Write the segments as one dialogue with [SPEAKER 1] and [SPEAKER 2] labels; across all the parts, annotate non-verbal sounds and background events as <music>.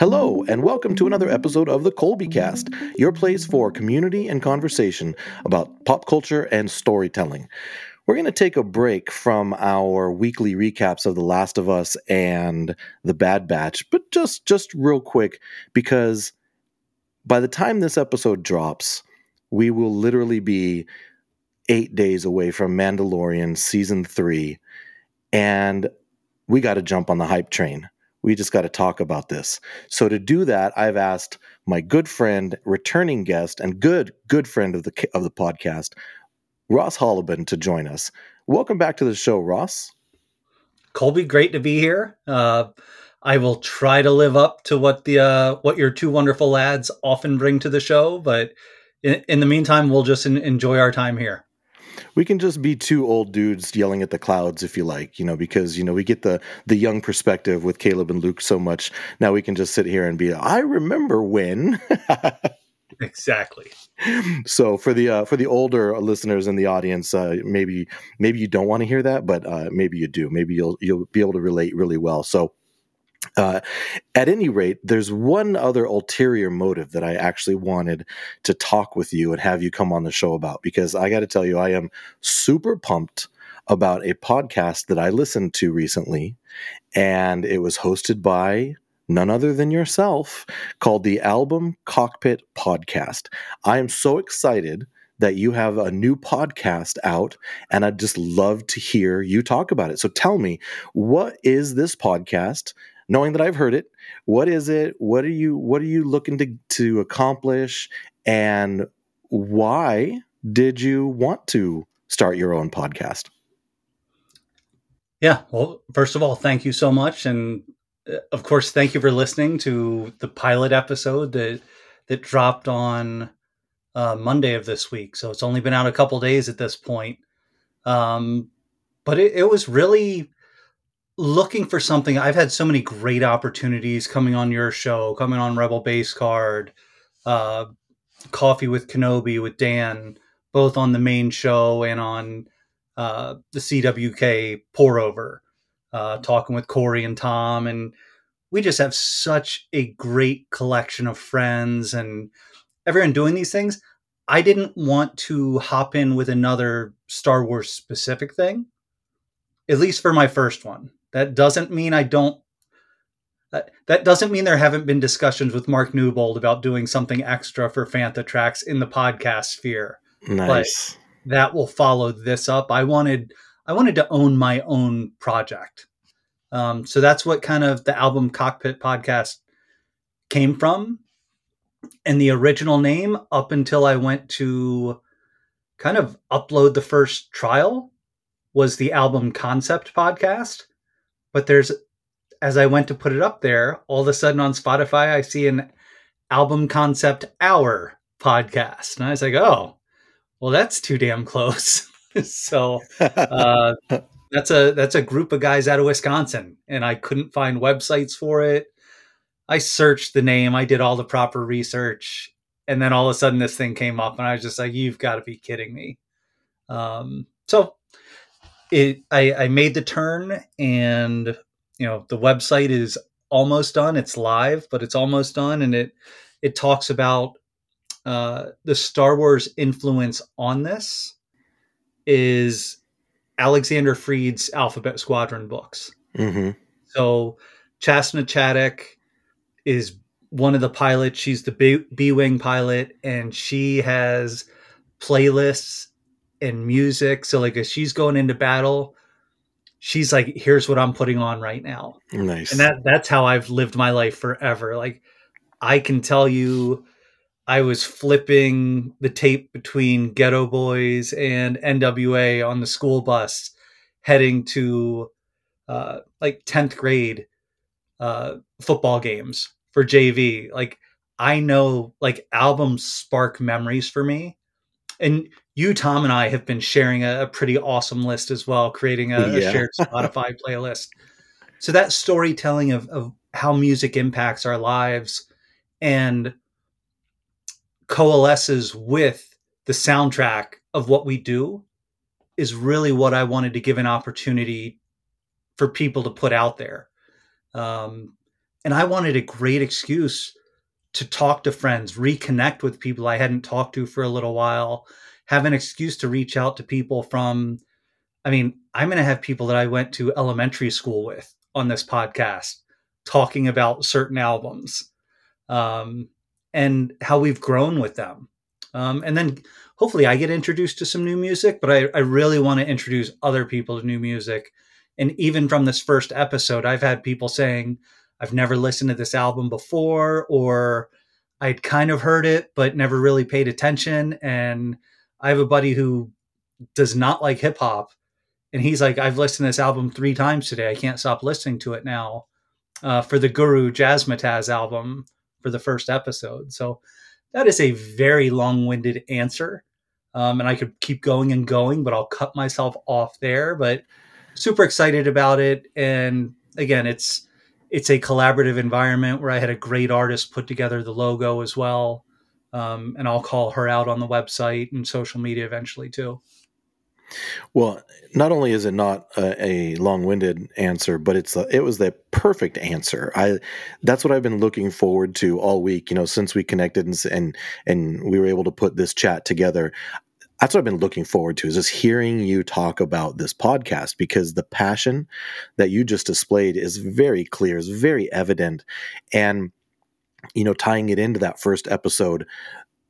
[SPEAKER 1] Hello, and welcome to another episode of the Colby Cast, your place for community and conversation about pop culture and storytelling. We're going to take a break from our weekly recaps of The Last of Us and The Bad Batch, but just just real quick because by the time this episode drops, we will literally be 8 days away from Mandalorian season 3 and we got to jump on the hype train. We just got to talk about this. So to do that, I've asked my good friend, returning guest, and good good friend of the of the podcast, Ross Hollebon, to join us. Welcome back to the show, Ross.
[SPEAKER 2] Colby, great to be here. Uh, I will try to live up to what the uh, what your two wonderful lads often bring to the show, but in, in the meantime, we'll just in, enjoy our time here
[SPEAKER 1] we can just be two old dudes yelling at the clouds if you like, you know, because you know we get the the young perspective with Caleb and Luke so much. Now we can just sit here and be, I remember when. <laughs>
[SPEAKER 2] exactly.
[SPEAKER 1] So for the uh, for the older listeners in the audience, uh, maybe maybe you don't want to hear that, but uh, maybe you do. Maybe you'll you'll be able to relate really well. So uh, at any rate, there's one other ulterior motive that I actually wanted to talk with you and have you come on the show about because I got to tell you, I am super pumped about a podcast that I listened to recently, and it was hosted by none other than yourself called the Album Cockpit Podcast. I am so excited that you have a new podcast out and I'd just love to hear you talk about it. So tell me, what is this podcast? Knowing that I've heard it. What is it? What are you what are you looking to to accomplish and why did you want to start your own podcast?
[SPEAKER 2] Yeah, well, first of all, thank you so much and uh, of course, thank you for listening to the pilot episode that that dropped on uh, Monday of this week. So it's only been out a couple days at this point. Um, but it, it was really looking for something. I've had so many great opportunities coming on your show, coming on Rebel Base Card, uh, Coffee with Kenobi with Dan, both on the main show and on uh, the CWK pour over, uh, talking with Corey and Tom. And we just have such a great collection of friends and everyone doing these things. I didn't want to hop in with another Star Wars specific thing, at least for my first one. That doesn't mean I don't. that doesn't mean there haven't been discussions with Mark Newbold about doing something extra for Fantha Tracks in the podcast sphere.
[SPEAKER 1] Nice.
[SPEAKER 2] But that will follow this up. I wanted I wanted to own my own project. Um, so that's what kind of the album Cockpit podcast came from. And the original name, up until I went to kind of upload the first trial, was the album Concept podcast. But there's, as I went to put it up there, all of a sudden on Spotify, I see an album concept hour podcast. And I was like, oh, well, that's too damn close. <laughs> so uh, <laughs> that's a that's a group of guys out of Wisconsin, and I couldn't find websites for it. I searched the name, I did all the proper research, and then all of a sudden this thing came up, and I was just like, "You've got to be kidding me!" Um, so it I, I made the turn and you know the website is almost done. It's live but it's almost done and it it talks about uh, the star wars influence on this is alexander freed's alphabet squadron books.
[SPEAKER 1] Mm-hmm.
[SPEAKER 2] so Chass na Chadic is one of the pilots. She's the b-wing pilot and she has playlists and music. So like as she's going into battle, she's like, here's what I'm putting on right now.
[SPEAKER 1] Nice.
[SPEAKER 2] And that that's how I've lived my life forever. Like I can tell you I was flipping the tape between Geto Boys and NWA on the school bus heading to uh, like 10th grade uh, football games for JV. Like I know like albums spark memories for me. And you, Tom, and I have been sharing a, a pretty awesome list as well, creating a, yeah. a shared Spotify <laughs> playlist. So that storytelling of, of how music impacts our lives and coalesces with the soundtrack of what we do is really what I wanted to give an opportunity for people to put out there. Um, and I wanted a great excuse to talk to friends, reconnect with people I hadn't talked to for a little while, have an excuse to reach out to people from. I mean, I'm going to have people that I went to elementary school with on this podcast talking about certain albums um, and how we've grown with them. Um, and then hopefully I get introduced to some new music, but I, I really want to introduce other people to new music. And even from this first episode, I've had people saying, I've never listened to this album before, or I'd kind of heard it, but never really paid attention. And I have a buddy who does not like hip hop. And he's like, I've listened to this album three times today. I can't stop listening to it now uh, for the Guru Jazzmatazz album for the first episode. So that is a very long winded answer. Um, and I could keep going and going, but I'll cut myself off there. But super excited about it. And again, it's it's a collaborative environment where I had a great artist put together the logo as well. Um, and I'll call her out on the website and social media eventually too.
[SPEAKER 1] Well, not only is it not a, a, long-winded answer, but it's a, it was the perfect answer. I that's what I've been looking forward to all week. You know, since we connected and and, and we were able to put this chat together. That's what I've been looking forward to is just hearing you talk about this podcast because the passion that you just displayed is very clear, is very evident, and you know, tying it into that first episode,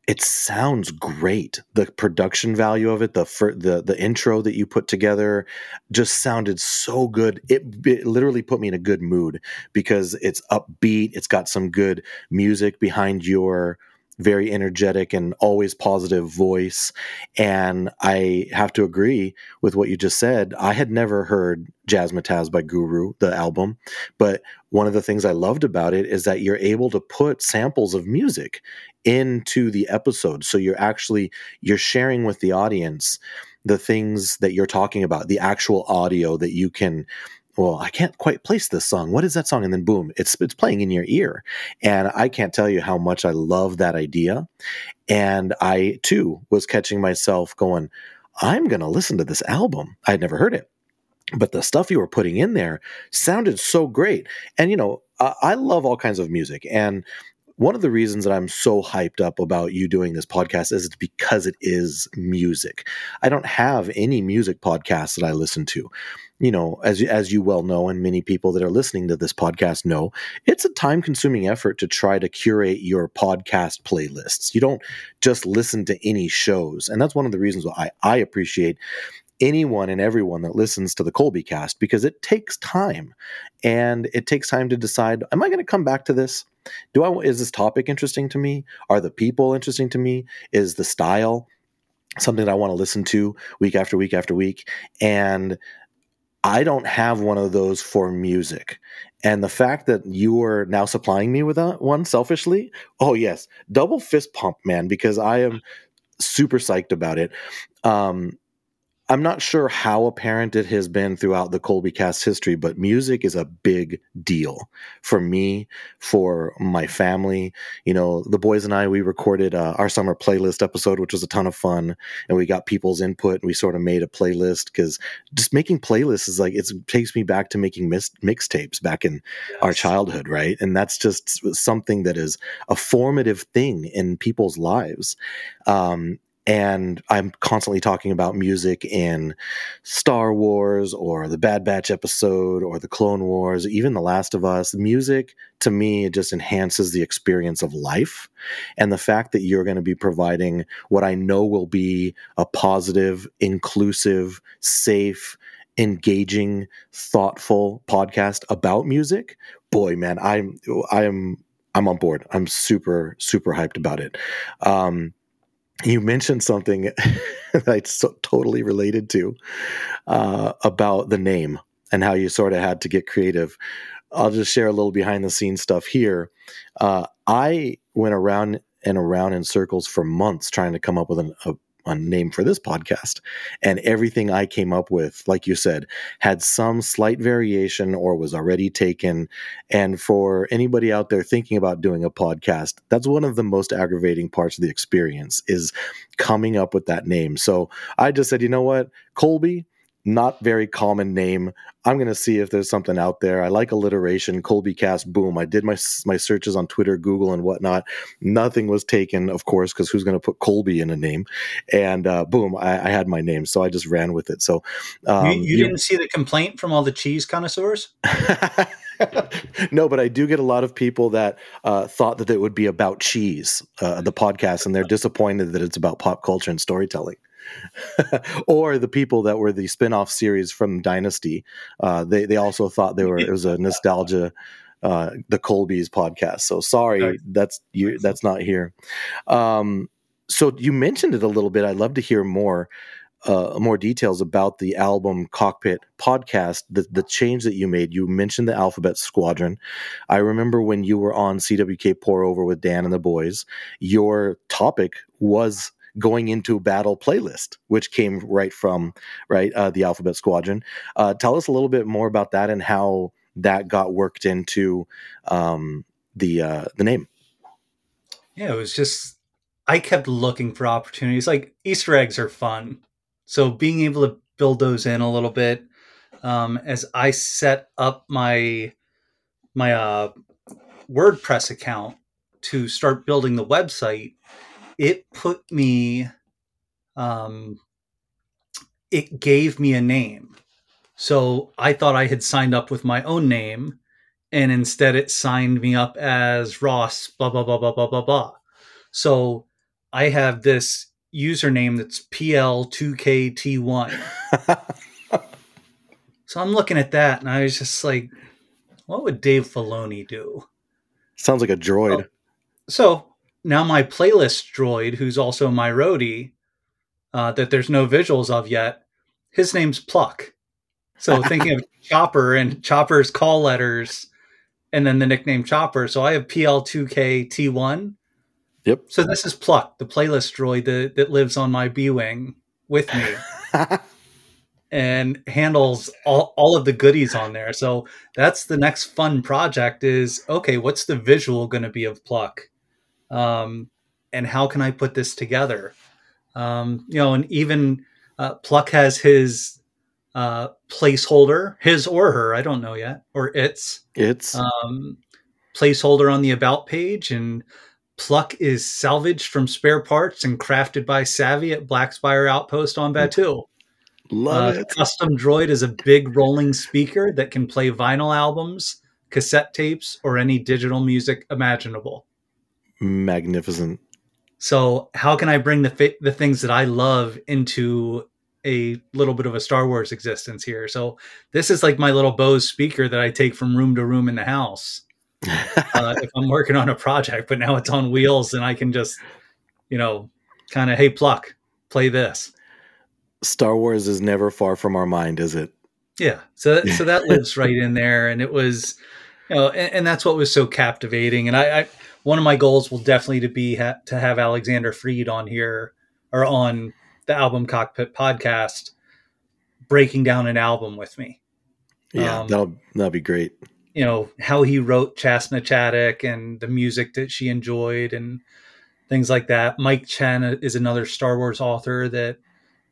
[SPEAKER 1] it sounds great. The production value of it, the the the intro that you put together, just sounded so good. It, it, literally put me in a good mood because it's upbeat. It's got some good music behind your very energetic and always positive voice. And I have to agree with what you just said. I had never heard Jazzmatazz by Guru, the album, but one of the things I loved about it is that you're able to put samples of music into the episode. So you're actually you're sharing with the audience the things that you're talking about, the actual audio that you can well, I can't quite place this song. What is that song? And then boom, it's it's playing in your ear. And I can't tell you how much I love that idea. And I too was catching myself going, I'm going to listen to this album. I'd never heard it. But the stuff you were putting in there sounded so great. And you know, I love all kinds of music. And one of the reasons that I'm so hyped up about you doing this podcast is it's because it is music. I don't have any music podcasts that I listen to. You know, as as you well know, and many people that are listening to this podcast know, it's a time consuming effort to try to curate your podcast playlists. You don't just listen to any shows, and that's one of the reasons why I, I appreciate anyone and everyone that listens to the Colby cast because it takes time and it takes time to decide am I going to come back to this? Do I is this topic interesting to me? Are the people interesting to me? Is the style something that I want to listen to week after week after week? And I don't have one of those for music. And the fact that you are now supplying me with that one selfishly, oh yes, double fist pump, man, because I am super psyched about it. Um, I'm not sure how apparent it has been throughout the Colby cast history, but music is a big deal for me, for my family. You know, the boys and I, we recorded uh, our summer playlist episode, which was a ton of fun. And we got people's input and we sort of made a playlist because just making playlists is like, it takes me back to making mis- mixtapes back in yes. our childhood, right? And that's just something that is a formative thing in people's lives. Um, and I'm constantly talking about music in Star Wars or the Bad Batch episode or the Clone Wars, even The Last of Us. Music to me it just enhances the experience of life, and the fact that you're going to be providing what I know will be a positive, inclusive, safe, engaging, thoughtful podcast about music. Boy, man, I'm I'm I'm on board. I'm super super hyped about it. Um, you mentioned something <laughs> that I so totally related to uh, about the name and how you sort of had to get creative. I'll just share a little behind the scenes stuff here. Uh, I went around and around in circles for months trying to come up with an, a a name for this podcast. And everything I came up with, like you said, had some slight variation or was already taken. And for anybody out there thinking about doing a podcast, that's one of the most aggravating parts of the experience is coming up with that name. So I just said, you know what, Colby, not very common name. I'm going to see if there's something out there. I like alliteration. Colby Cast, boom. I did my my searches on Twitter, Google, and whatnot. Nothing was taken, of course, because who's going to put Colby in a name? And uh, boom, I, I, had my name, so I just ran with it. So
[SPEAKER 2] um, you, you, didn't see the complaint from all the cheese connoisseurs. <laughs>
[SPEAKER 1] no, but I do get a lot of people that uh, thought that it would be about cheese, uh, the podcast, and they're disappointed that it's about pop culture and storytelling. <laughs> or the people that were the spin-off series from Dynasty. Uh, they they also thought they were it was a nostalgia uh, the Colby's podcast. So sorry, that's you that's not here. Um, so you mentioned it a little bit. I'd love to hear more. Uh, more details about the album Cockpit podcast, the, the change that you made. You mentioned the Alphabet Squadron. I remember when you were on CWK Pour Over with Dan and the boys, your topic was going into battle playlist, which came right from right uh, the Alphabet Squadron. Uh, tell us a little bit more about that and how that got worked into um, the uh, the name.
[SPEAKER 2] Yeah, it was just I kept looking for opportunities. Like Easter eggs are fun, so being able to build those in a little bit um, as I set up my my uh, WordPress account to start building the website it put me um it gave me a name. So i thought i had signed up with my own name and instead it signed me up as ross blah blah blah blah blah blah blah. So i have this username that's pl2kt1 <laughs> so i'm looking at that and i was just like what would dave filoni do?
[SPEAKER 1] Sounds like a droid.
[SPEAKER 2] So now my playlist droid, who's also my roadie, uh, that there's no visuals of yet, his name's Pluck. So <laughs> thinking of Chopper and Chopper's call letters, and then the nickname Chopper. So I have PL2KT1.
[SPEAKER 1] Yep.
[SPEAKER 2] So this is Pluck, the playlist droid that, that lives on my B Wing with me. <laughs> and handles all, all of the goodies on there. So that's the next fun project is okay, what's the visual going to be of Pluck? Um, and how can I put this together? Um, you know, and even uh, Pluck has his uh, placeholder, his or her, I don't know yet, or its
[SPEAKER 1] its
[SPEAKER 2] um, placeholder on the about page, and Pluck is salvaged from spare parts and crafted by Savi at Blackspire Outpost on Batuu.
[SPEAKER 1] Love uh, it.
[SPEAKER 2] Custom Droid is a big rolling speaker that can play vinyl albums, cassette tapes, or any digital music imaginable
[SPEAKER 1] magnificent.
[SPEAKER 2] So how can I bring the the things that I love into a little bit of a Star Wars existence here? So this is like my little Bose speaker that I take from room to room in the house <laughs> uh, if I'm working on a project. But now it's on wheels, and I can just, you know, kind of hey pluck, play this.
[SPEAKER 1] Star Wars is never far from our mind, is it?
[SPEAKER 2] Yeah. So <laughs> so that lives right in there, and it was, you know, and, and that's what was so captivating. And I, I one of my goals will definitely to be ha- to have Alexander Freed on here or on the Album Cockpit podcast, breaking down an album with me.
[SPEAKER 1] Yeah, um, that'll that'll be great.
[SPEAKER 2] You know how he wrote Chass na Chadic and the music that she enjoyed and things like that. Mike Chen is another Star Wars author that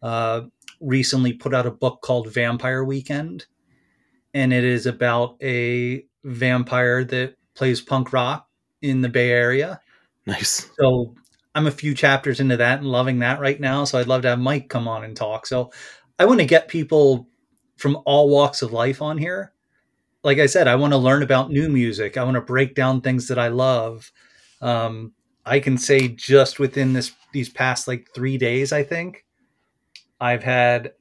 [SPEAKER 2] uh, recently put out a book called Vampire Weekend, and it is about a vampire that plays punk rock in the Bay Area.
[SPEAKER 1] Nice.
[SPEAKER 2] So I'm a few chapters into that and loving that right now. So I'd love to have Mike come on and talk. So I want to get people from all walks of life on here. Like I said, I want to learn about new music. I want to break down things that I love. Um, I can say just within this these past like three days, I think I've had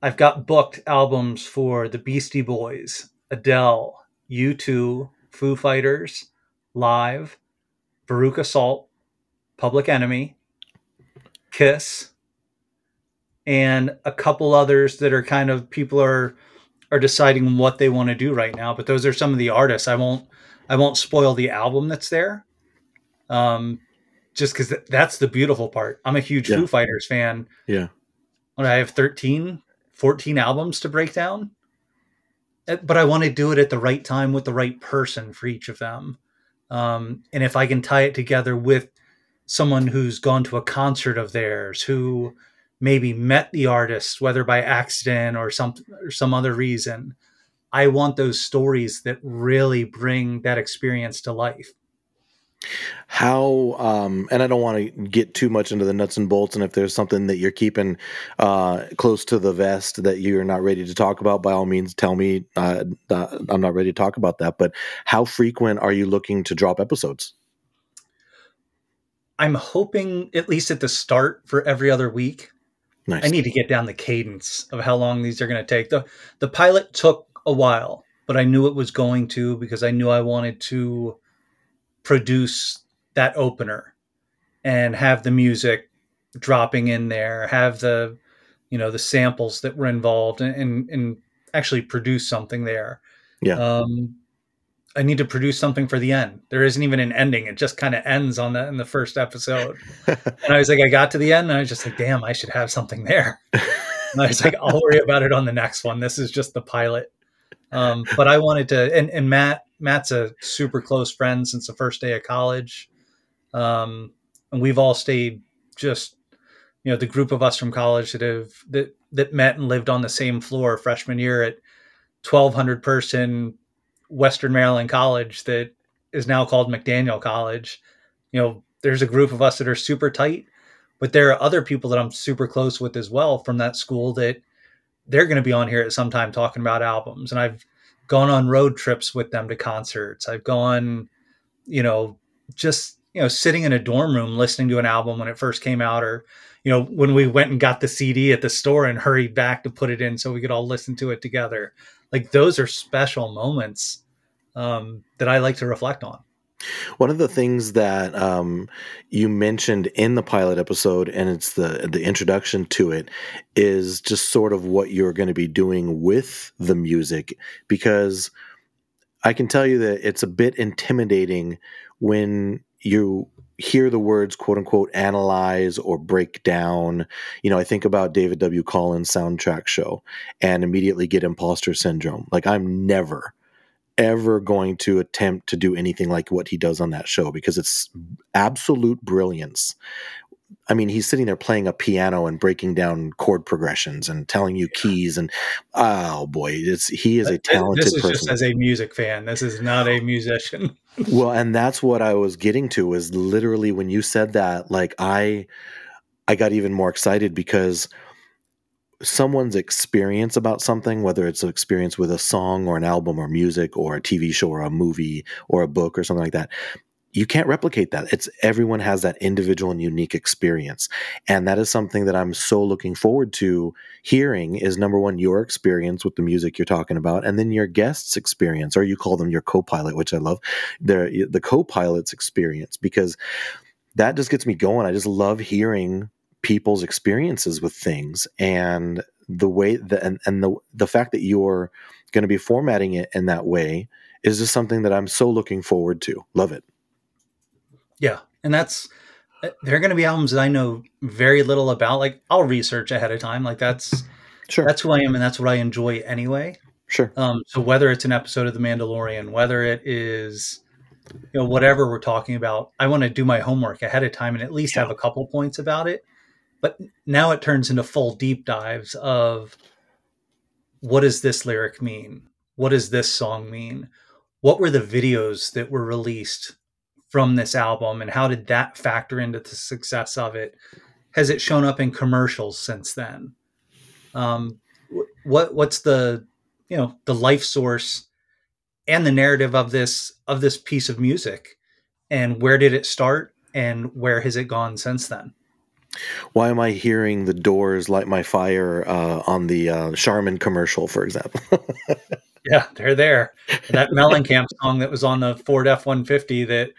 [SPEAKER 2] I've got booked albums for the Beastie Boys, Adele, U2, Foo Fighters, Live, Veruca Salt, Public Enemy, Kiss, and a couple others that are kind of people are are deciding what they want to do right now. But those are some of the artists. I won't I won't spoil the album that's there. Um, just because th- that's the beautiful part. I'm a huge yeah. Foo Fighters fan.
[SPEAKER 1] Yeah.
[SPEAKER 2] When I have 13, 14 albums to break down. Eh, but I want to do it at the right time with the right person for each of them. Um, and if I can tie it together with someone who's gone to a concert of theirs, who maybe met the artist, whether by accident or some or some other reason. I want those stories that really bring that experience to life.
[SPEAKER 1] How um, and I don't want to get too much into the nuts and bolts, and if there's something that you're keeping uh, close to the vest that you're not ready to talk about, by all means, tell me. Uh, uh, I'm not ready to talk about that. But how frequent are you looking to drop episodes?
[SPEAKER 2] I'm hoping at least at the start for every other week. Nice. I need to get down the cadence of how long these are going to take. the The pilot took a while, but I knew it was going to because I knew I wanted to produce that opener and have the music dropping in there, have the you know the samples that were involved, and and, and actually produce something there.
[SPEAKER 1] Yeah.
[SPEAKER 2] Um, I need to produce something for the end. There isn't even an ending. It just kind of ends on the in the first episode. <laughs> and I was like, I got to the end, and I was just like, damn, I should have something there. <laughs> And I was like, I'll worry about it on the next one. This is just the pilot. Um, but I wanted to, and, and Matt, Matt's a super close friend since the first day of college. Um, and we've all stayed just, you know, the group of us from college that have, that, that met and lived on the same floor freshman year at 1200 person Western Maryland College that is now called McDaniel College. You know, there's a group of us that are super tight, but there are other people that I'm super close with as well from that school that they're going to be on here at some time talking about albums. And I've gone on road trips with them to concerts. I've gone, you know, just, you know, sitting in a dorm room listening to an album when it first came out or, you know, when we went and got the CD at the store and hurried back to put it in so we could all listen to it together like those are special moments um, that I like to reflect on.
[SPEAKER 1] One of the things that um, you mentioned in the pilot episode, and it's the the introduction to it, is just sort of what you're going to be doing with the music, because I can tell you that it's a bit intimidating when you hear the words quote unquote analyze or break down. You know i think about david w. Collins soundtrack show and immediately get imposter syndrome. Like i'm never ever going to attempt to do anything like what he does on that show because it's absolute brilliance I mean, he's sitting there playing a piano and breaking down chord progressions and telling you keys and oh boy, it's he is a talented. This is person. just
[SPEAKER 2] as a music fan. This is not a musician. <laughs>
[SPEAKER 1] well, and that's what I was getting to was literally when you said that, like I, I got even more excited because someone's experience about something, whether it's an experience with a song or an album or music or a TV show or a movie or a book or something like that, you can't replicate that. It's everyone has that individual and unique experience. And that is something that I'm so looking forward to hearing is number one, your experience with the music you're talking about, and then your guest's experience, or you call them your co-pilot, which I love. The the co-pilot's experience, because that just gets me going. I just love hearing people's experiences with things and the way that and, and the the fact that you're going to be formatting it in that way is just something that I'm so looking forward to. Love it.
[SPEAKER 2] Yeah, and that's uh, there are going to be albums that I know very little about. Like I'll research ahead of time. Like that's sure that's who I am, and that's what I enjoy anyway.
[SPEAKER 1] Sure.
[SPEAKER 2] Um, so whether it's an episode of The Mandalorian, whether it is you know whatever we're talking about, I want to do my homework ahead of time and at least yeah. have a couple points about it. But now it turns into full deep dives of what does this lyric mean? What does this song mean? What were the videos that were released from this album and how did that factor into the success of it has it shown up in commercials since then um, what what's the you know the life source and the narrative of this of this piece of music and where did it start and where has it gone since then
[SPEAKER 1] why am I hearing the doors light my fire uh, on the uh, Charmin commercial, for example? <laughs>
[SPEAKER 2] yeah, they're there. That Mellencamp song that was on the Ford F one fifty that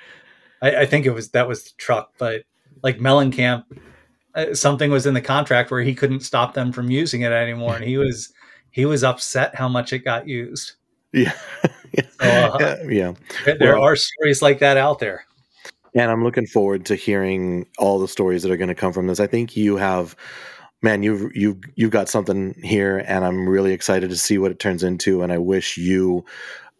[SPEAKER 2] I, I, think it was that was the truck, but like Mellencamp, uh, something was in the contract where he couldn't stop them from using it anymore, and he <laughs> was he was upset how much it got used.
[SPEAKER 1] Yeah, <laughs>
[SPEAKER 2] so, uh, yeah. There well, are stories like that out there.
[SPEAKER 1] And I'm looking forward to hearing all the stories that are going to come from this. I think you have man, you've you you've got something here, and I'm really excited to see what it turns into. And I wish you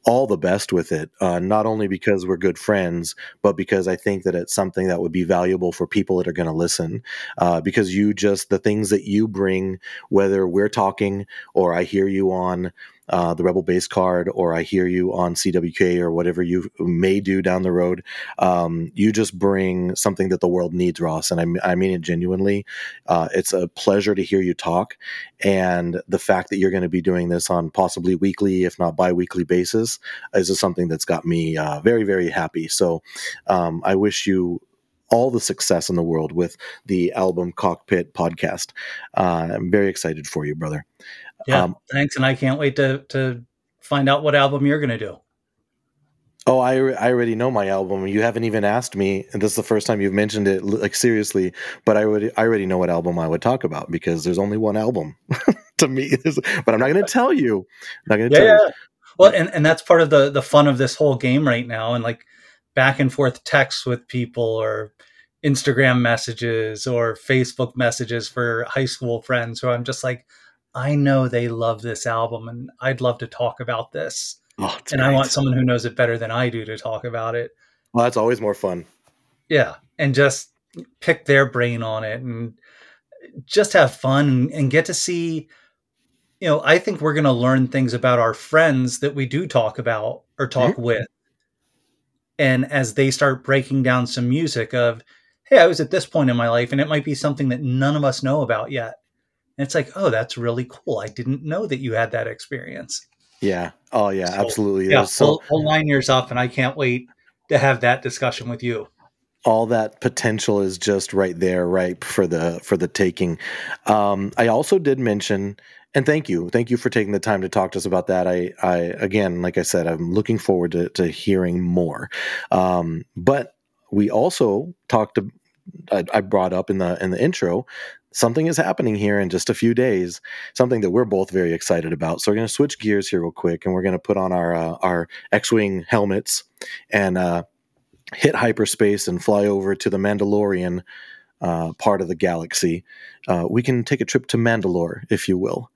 [SPEAKER 1] all the best with it. Uh, not only because we're good friends, but because I think that it's something that would be valuable for people that are going to listen. Uh, because you just the things that you bring, whether we're talking or I hear you on uh, the Rebel Base card, or I hear you on CWK or whatever you may do down the road. Um, you just bring something that the world needs, Ross, and I, I mean it genuinely. Uh, it's a pleasure to hear you talk, and the fact that you're going to be doing this on possibly weekly, if not bi-weekly basis, is just something that's got me uh, very, very happy. So um, I wish you all the success in the world with the album Cockpit podcast. Uh, I'm very excited for you, brother.
[SPEAKER 2] Yeah, um, thanks, and I can't wait to to find out what album you're going to do.
[SPEAKER 1] Oh, I, I already know my album. You haven't even asked me, and this is the first time you've mentioned it, like seriously. But I would I already know what album I would talk about because there's only one album <laughs> to me. but I'm not going to tell you. I'm not going to
[SPEAKER 2] yeah,
[SPEAKER 1] tell
[SPEAKER 2] yeah.
[SPEAKER 1] you.
[SPEAKER 2] Well, and, and that's part of the the fun of this whole game right now, and like back and forth texts with people or Instagram messages or Facebook messages for high school friends who I'm just like, I know they love this album and I'd love to talk about this. Oh, and great. I want someone who knows it better than I do to talk about it.
[SPEAKER 1] Well, that's always more fun.
[SPEAKER 2] Yeah. And just pick their brain on it and just have fun and get to see. You know, I think we're going to learn things about our friends that we do talk about or talk mm-hmm. with. And as they start breaking down some music of, hey, I was at this point in my life, and it might be something that none of us know about yet and it's like, oh, that's really cool. I didn't know that you had that experience.
[SPEAKER 1] Yeah. Oh, yeah. So, absolutely.
[SPEAKER 2] Yeah. So, I'll, line yours up, and I can't wait to have that discussion with you.
[SPEAKER 1] All that potential is just right there, right for the for the taking. Um, I also did mention, and thank you, thank you for taking the time to talk to us about that. I, I again, like I said, I'm looking forward to, to hearing more. Um, but we also talked to I, I, brought up in the in the intro something is happening here in just a few days, something that we're both very excited about. So we're going to switch gears here real quick, and we're going to put on our uh, our X-wing helmets and uh, hit hyperspace and fly over to the Mandalorian uh, part of the galaxy. Uh, we can take a trip to Mandalore, if you will,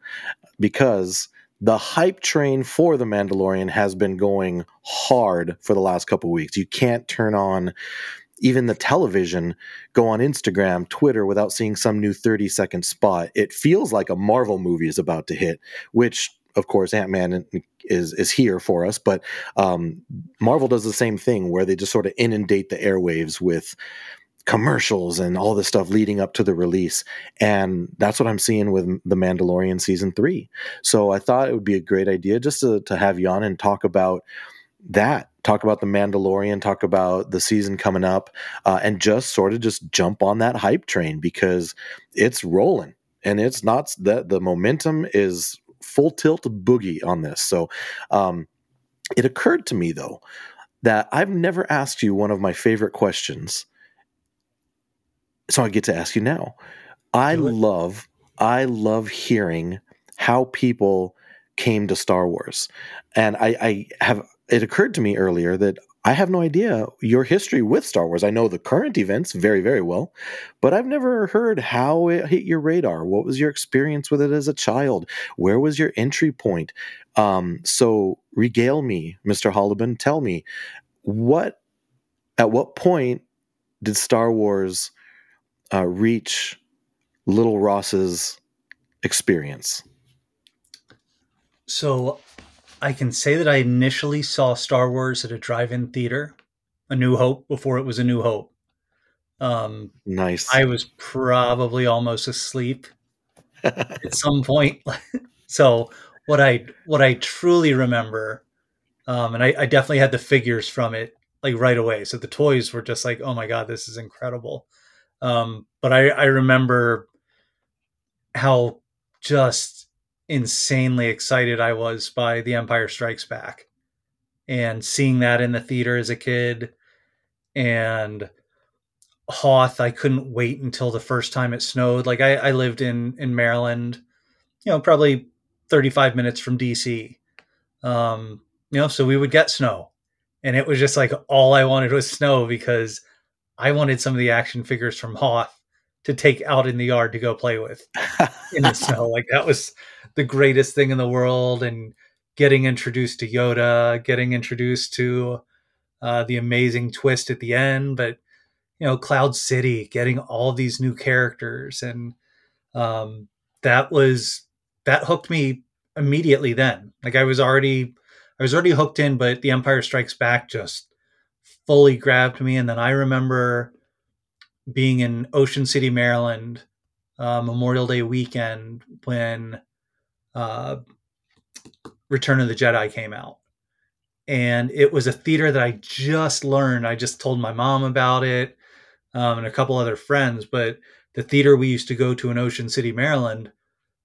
[SPEAKER 1] because the hype train for the Mandalorian has been going hard for the last couple weeks. You can't turn on even the television go on Instagram, Twitter without seeing some new 30 second spot. It feels like a Marvel movie is about to hit, which of course Ant Man is is here for us, but um, Marvel does the same thing where they just sort of inundate the airwaves with commercials and all this stuff leading up to the release. And that's what I'm seeing with The Mandalorian season three. So I thought it would be a great idea just to, to have you on and talk about that talk about the mandalorian talk about the season coming up uh, and just sort of just jump on that hype train because it's rolling. And it's not that the momentum is full tilt boogie on this. So um, it occurred to me though that i've never asked you one of my favorite questions. So i get to ask you now. I love i love hearing how people came to star wars. And I, I have it occurred to me earlier that I have no idea your history with Star Wars. I know the current events very, very well, but I've never heard how it hit your radar. What was your experience with it as a child? Where was your entry point? Um, so regale me, Mr. Hollebon. Tell me what, at what point did Star Wars uh, reach Little Ross's experience?
[SPEAKER 2] So I can say that I initially saw Star Wars at a drive-in theater, A New Hope, before it was A New Hope.
[SPEAKER 1] Um, nice.
[SPEAKER 2] I was probably almost asleep <laughs> at some point. <laughs> so what I what I truly remember, um, and I, I definitely had the figures from it like right away. So the toys were just like, oh my god, this is incredible. Um, but I, I remember how just insanely excited I was by The Empire Strikes Back and seeing that in the theater as a kid. And Hoth I couldn't wait until the first time it snowed. Like I, I lived in in Maryland you know probably 35 minutes from DC um you know so we would get snow. And it was just like all I wanted was snow because I wanted some of the action figures from Hoth to take out in the yard to go play with <laughs> in the snow. Like that was the greatest thing in the world. And getting introduced to Yoda, getting introduced to uh, the amazing twist at the end, but you know, Cloud City, getting all these new characters, and um, that was that hooked me immediately. Then, like I was already, I was already hooked in, but The Empire Strikes Back just fully grabbed me. And then I remember being in Ocean City, Maryland, uh, Memorial Day weekend when uh, Return of the Jedi came out. And it was a theater that I just learned. I just told my mom about it um, and a couple other friends. But the theater we used to go to in Ocean City, Maryland,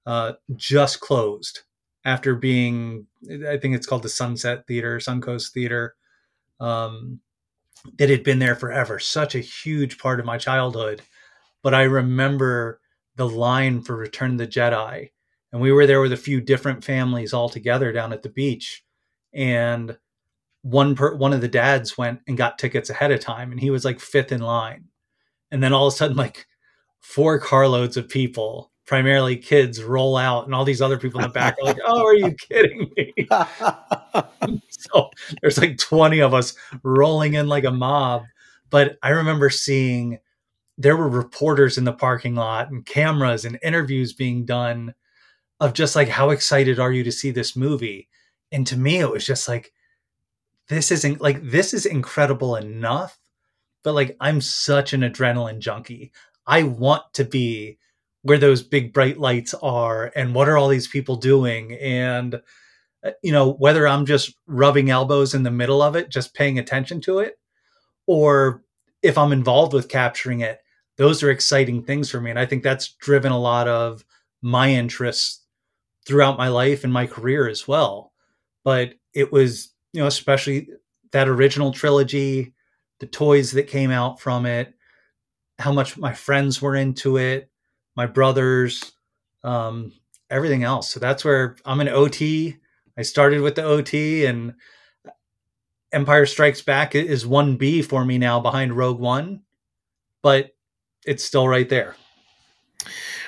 [SPEAKER 2] uh, just closed after being, I think it's called the Sunset Theater, Suncoast Theater. Um, that had been there forever, such a huge part of my childhood. But I remember the line for Return of the Jedi. And we were there with a few different families all together down at the beach. And one per, one of the dads went and got tickets ahead of time and he was like fifth in line. And then all of a sudden, like four carloads of people, primarily kids, roll out, and all these other people in the back are like, "Oh, are you kidding me?" <laughs> <laughs> so there's like 20 of us rolling in like a mob. But I remember seeing there were reporters in the parking lot and cameras and interviews being done of just like how excited are you to see this movie? And to me it was just like this isn't like this is incredible enough but like i'm such an adrenaline junkie. I want to be where those big bright lights are and what are all these people doing? And uh, you know whether i'm just rubbing elbows in the middle of it just paying attention to it or if i'm involved with capturing it those are exciting things for me. And i think that's driven a lot of my interests throughout my life and my career as well. But it was you know especially that original trilogy the toys that came out from it how much my friends were into it my brothers um, everything else. So that's where i'm an ot i started with the ot and empire strikes back is 1b for me now behind rogue one but it's still right there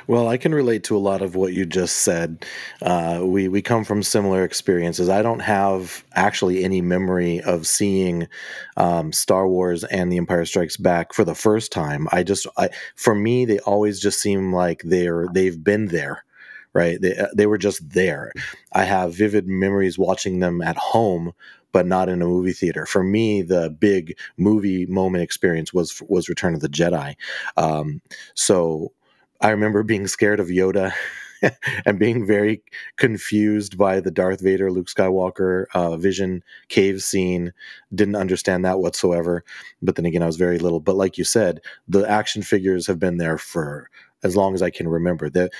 [SPEAKER 1] well, I can relate to a lot of what you just said. Uh, we we come from similar experiences. I don't have actually any memory of seeing um, Star Wars and The Empire Strikes Back for the first time. I just, I, for me, they always just seem like they're they've been there right? They, they were just there. I have vivid memories watching them at home, but not in a movie theater. For me, the big movie moment experience was was Return of the Jedi. Um, so I remember being scared of Yoda <laughs> and being very confused by the Darth Vader, Luke Skywalker uh, vision cave scene. Didn't understand that whatsoever. But then again, I was very little. But like you said, the action figures have been there for as long as I can remember. That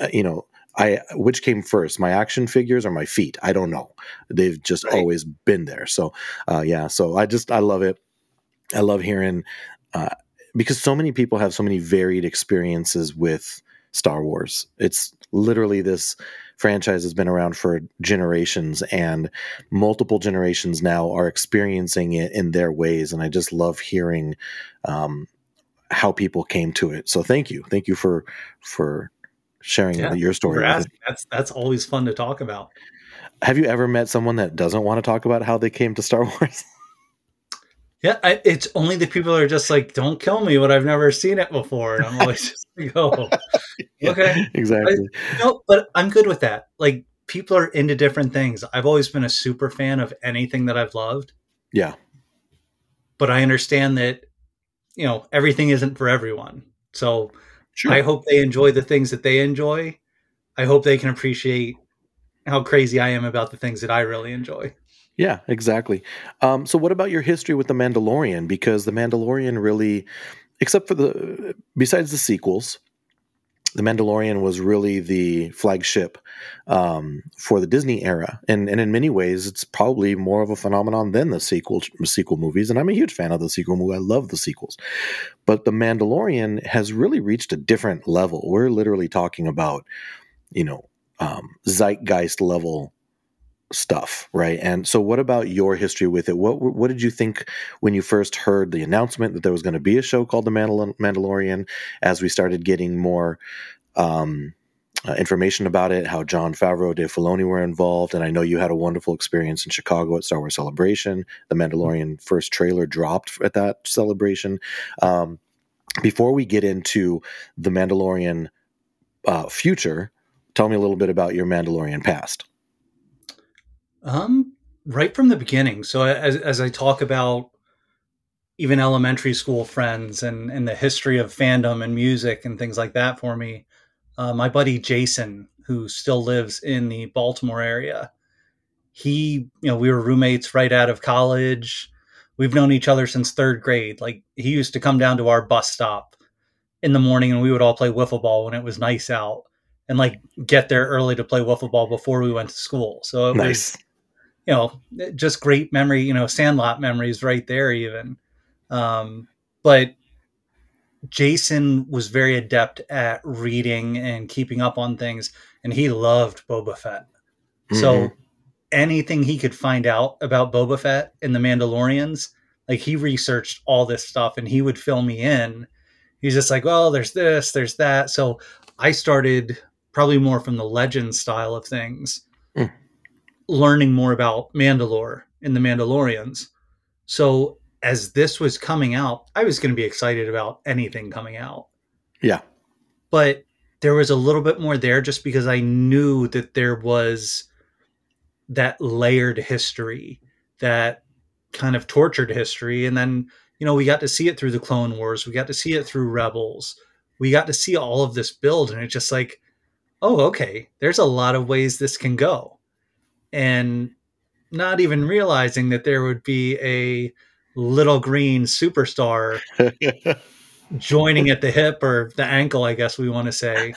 [SPEAKER 1] uh, you know. I which came first, my action figures or my feet? I don't know. They've just right. always been there. So, uh, yeah. So I just I love it. I love hearing uh, because so many people have so many varied experiences with Star Wars. It's literally this franchise has been around for generations and multiple generations now are experiencing it in their ways and i just love hearing um, how people came to it. So thank you. Thank you for for sharing yeah, your story
[SPEAKER 2] that's that's always fun to talk about.
[SPEAKER 1] Have you ever met someone that doesn't want to talk about how they came to star <laughs> wars
[SPEAKER 2] Yeah, I, it's only the people that are just like, "Don't kill me," but I've never seen it before, and I'm <laughs> always just like, "Oh, <laughs> yeah, okay,
[SPEAKER 1] exactly."
[SPEAKER 2] I, no, but I'm good with that. Like, people are into different things. I've always been a super fan of anything that I've loved.
[SPEAKER 1] Yeah,
[SPEAKER 2] but I understand that you know everything isn't for everyone. So sure. I hope they enjoy the things that they enjoy. I hope they can appreciate how crazy I am about the things that I really enjoy.
[SPEAKER 1] Yeah, exactly. Um, so, what about your history with The Mandalorian? Because The Mandalorian really, except for the, besides the sequels, The Mandalorian was really the flagship um, for the Disney era, and and in many ways, it's probably more of a phenomenon than the sequel sequel movies. And I'm a huge fan of the sequel movie. I love the sequels, but The Mandalorian has really reached a different level. We're literally talking about, you know, um, zeitgeist level stuff, right? And so, what about your history with it? What what did you think when you first heard the announcement that there was going to be a show called The Mandal- Mandalorian? As we started getting more um, uh, information about it, how Jon Favreau, Dave Filoni were involved, and I know you had a wonderful experience in Chicago at Star Wars Celebration. The Mandalorian first trailer dropped at that celebration. Um, before we get into the Mandalorian uh, future, tell me a little bit about your Mandalorian past.
[SPEAKER 2] Um, right from the beginning. So as as I talk about even elementary school friends and and the history of fandom and music and things like that for me, uh, my buddy Jason, who still lives in the Baltimore area, he you know we were roommates right out of college. We've known each other since third grade. Like he used to come down to our bus stop in the morning and we would all play wiffle ball when it was nice out and like get there early to play wiffle ball before we went to school. So it nice. was, you know, just great memory, you know, Sandlot memories right there, even. Um, but Jason was very adept at reading and keeping up on things, and he loved Boba Fett. Mm-hmm. So anything he could find out about Boba Fett and the Mandalorians, like he researched all this stuff and he would fill me in. He's just like, well, there's this, there's that. So I started probably more from the legend style of things, mm. Learning more about Mandalore and the Mandalorians. So as this was coming out, I was going to be excited about anything coming out.
[SPEAKER 1] Yeah.
[SPEAKER 2] But there was a little bit more there just because I knew that there was that layered history, that kind of tortured history. And then, you know, we got to see it through the Clone Wars, we got to see it through Rebels, we got to see all of this build. And it's just like, oh, okay, there's a lot of ways this can go. And not even realizing that there would be a little green superstar <laughs> joining at the hip or the ankle, I guess we want to say.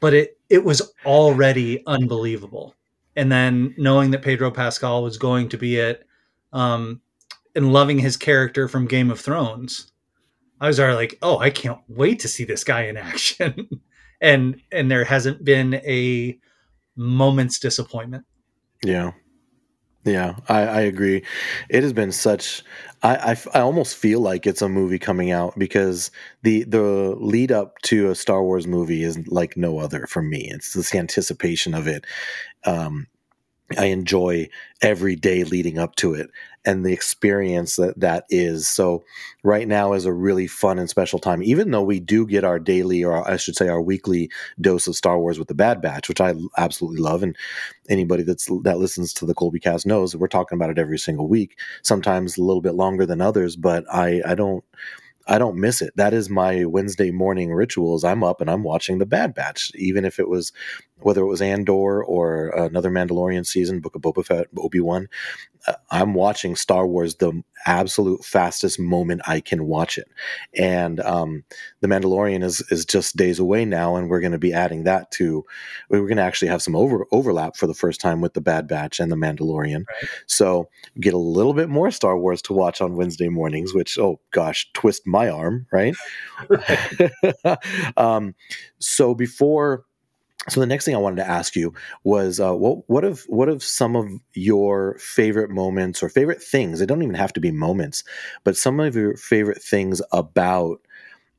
[SPEAKER 2] but it it was already unbelievable. And then knowing that Pedro Pascal was going to be it, um, and loving his character from Game of Thrones, I was already like, oh, I can't wait to see this guy in action. <laughs> and and there hasn't been a moment's disappointment.
[SPEAKER 1] Yeah. Yeah, I, I agree. It has been such. I, I, I almost feel like it's a movie coming out because the the lead up to a Star Wars movie is like no other for me. It's this anticipation of it. Um, I enjoy every day leading up to it and the experience that that is. So right now is a really fun and special time, even though we do get our daily, or I should say our weekly dose of Star Wars with the Bad Batch, which I absolutely love. And anybody that's that listens to the Colby cast knows that we're talking about it every single week, sometimes a little bit longer than others, but I, I don't, I don't miss it. That is my Wednesday morning rituals. I'm up and I'm watching the Bad Batch, even if it was whether it was Andor or another Mandalorian season, Book of Boba Fett, Obi Wan. I'm watching Star Wars the absolute fastest moment I can watch it. And um, The Mandalorian is is just days away now, and we're going to be adding that to. We're going to actually have some over overlap for the first time with the Bad Batch and The Mandalorian. Right. So get a little bit more Star Wars to watch on Wednesday mornings. Which oh gosh, twist my arm, right? <laughs> right. <laughs> um, so before so the next thing I wanted to ask you was uh, what what of what of some of your favorite moments or favorite things? They don't even have to be moments, but some of your favorite things about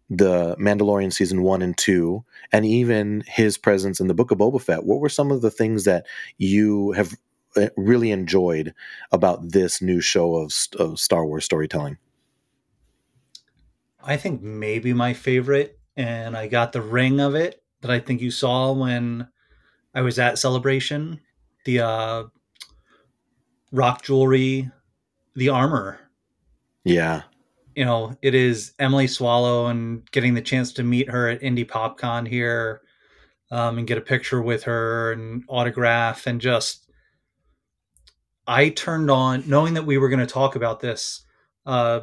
[SPEAKER 1] the Mandalorian season one and two, and even his presence in the Book of Boba Fett. What were some of the things that you have uh, really enjoyed about this new show of, of Star Wars storytelling?
[SPEAKER 2] I think maybe my favorite, and I got the ring of it that I think you saw when I was at Celebration. The uh, rock jewelry, the armor.
[SPEAKER 1] Yeah.
[SPEAKER 2] You know, it is Emily Swallow and getting the chance to meet her at Indy PopCon here um, and get a picture with her and autograph and just. I turned on, knowing that we were going to talk about this uh,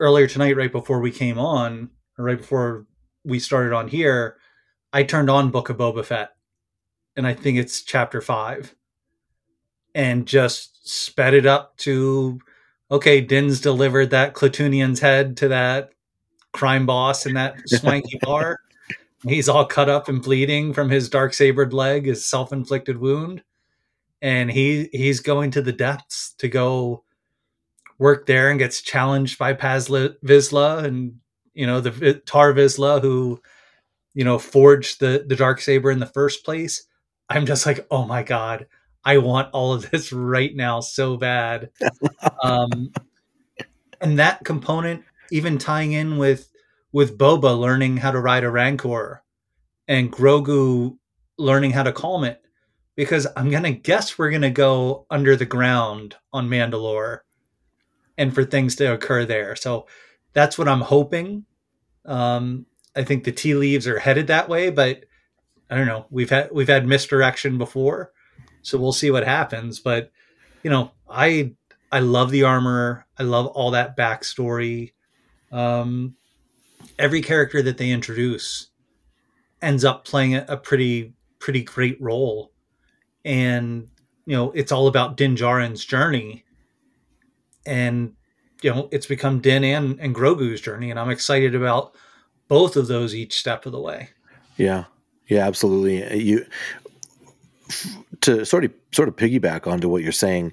[SPEAKER 2] earlier tonight, right before we came on, or right before we started on here. I turned on Book of Boba Fett, and I think it's chapter five, and just sped it up to okay. Din's delivered that Klatooinian's head to that crime boss in that <laughs> swanky bar. He's all cut up and bleeding from his dark sabered leg, his self inflicted wound, and he he's going to the depths to go work there and gets challenged by Paz Vizsla and you know the Tarre Vizsla who you know, forged the the dark saber in the first place, I'm just like, oh my god, I want all of <laughs> this right now so bad. <laughs> um, and that component, even tying in with with Boba learning how to ride a Rancor, and Grogu learning how to calm it, because I'm gonna guess we're gonna go under the ground on Mandalore, and for things to occur there. So that's what I'm hoping. Um, I think the tea leaves are headed that way, but I don't know. We've had we've had misdirection before, so we'll see what happens. But you know, I I love the armor. I love all that backstory. Um, every character that they introduce ends up playing a, a pretty pretty great role, and you know, it's all about Din Djarin's journey, and you know, it's become Din and and Grogu's journey, and I'm excited about both of those each step of the way.
[SPEAKER 1] Yeah, yeah, absolutely. You to sort of sort of piggyback onto what you're saying.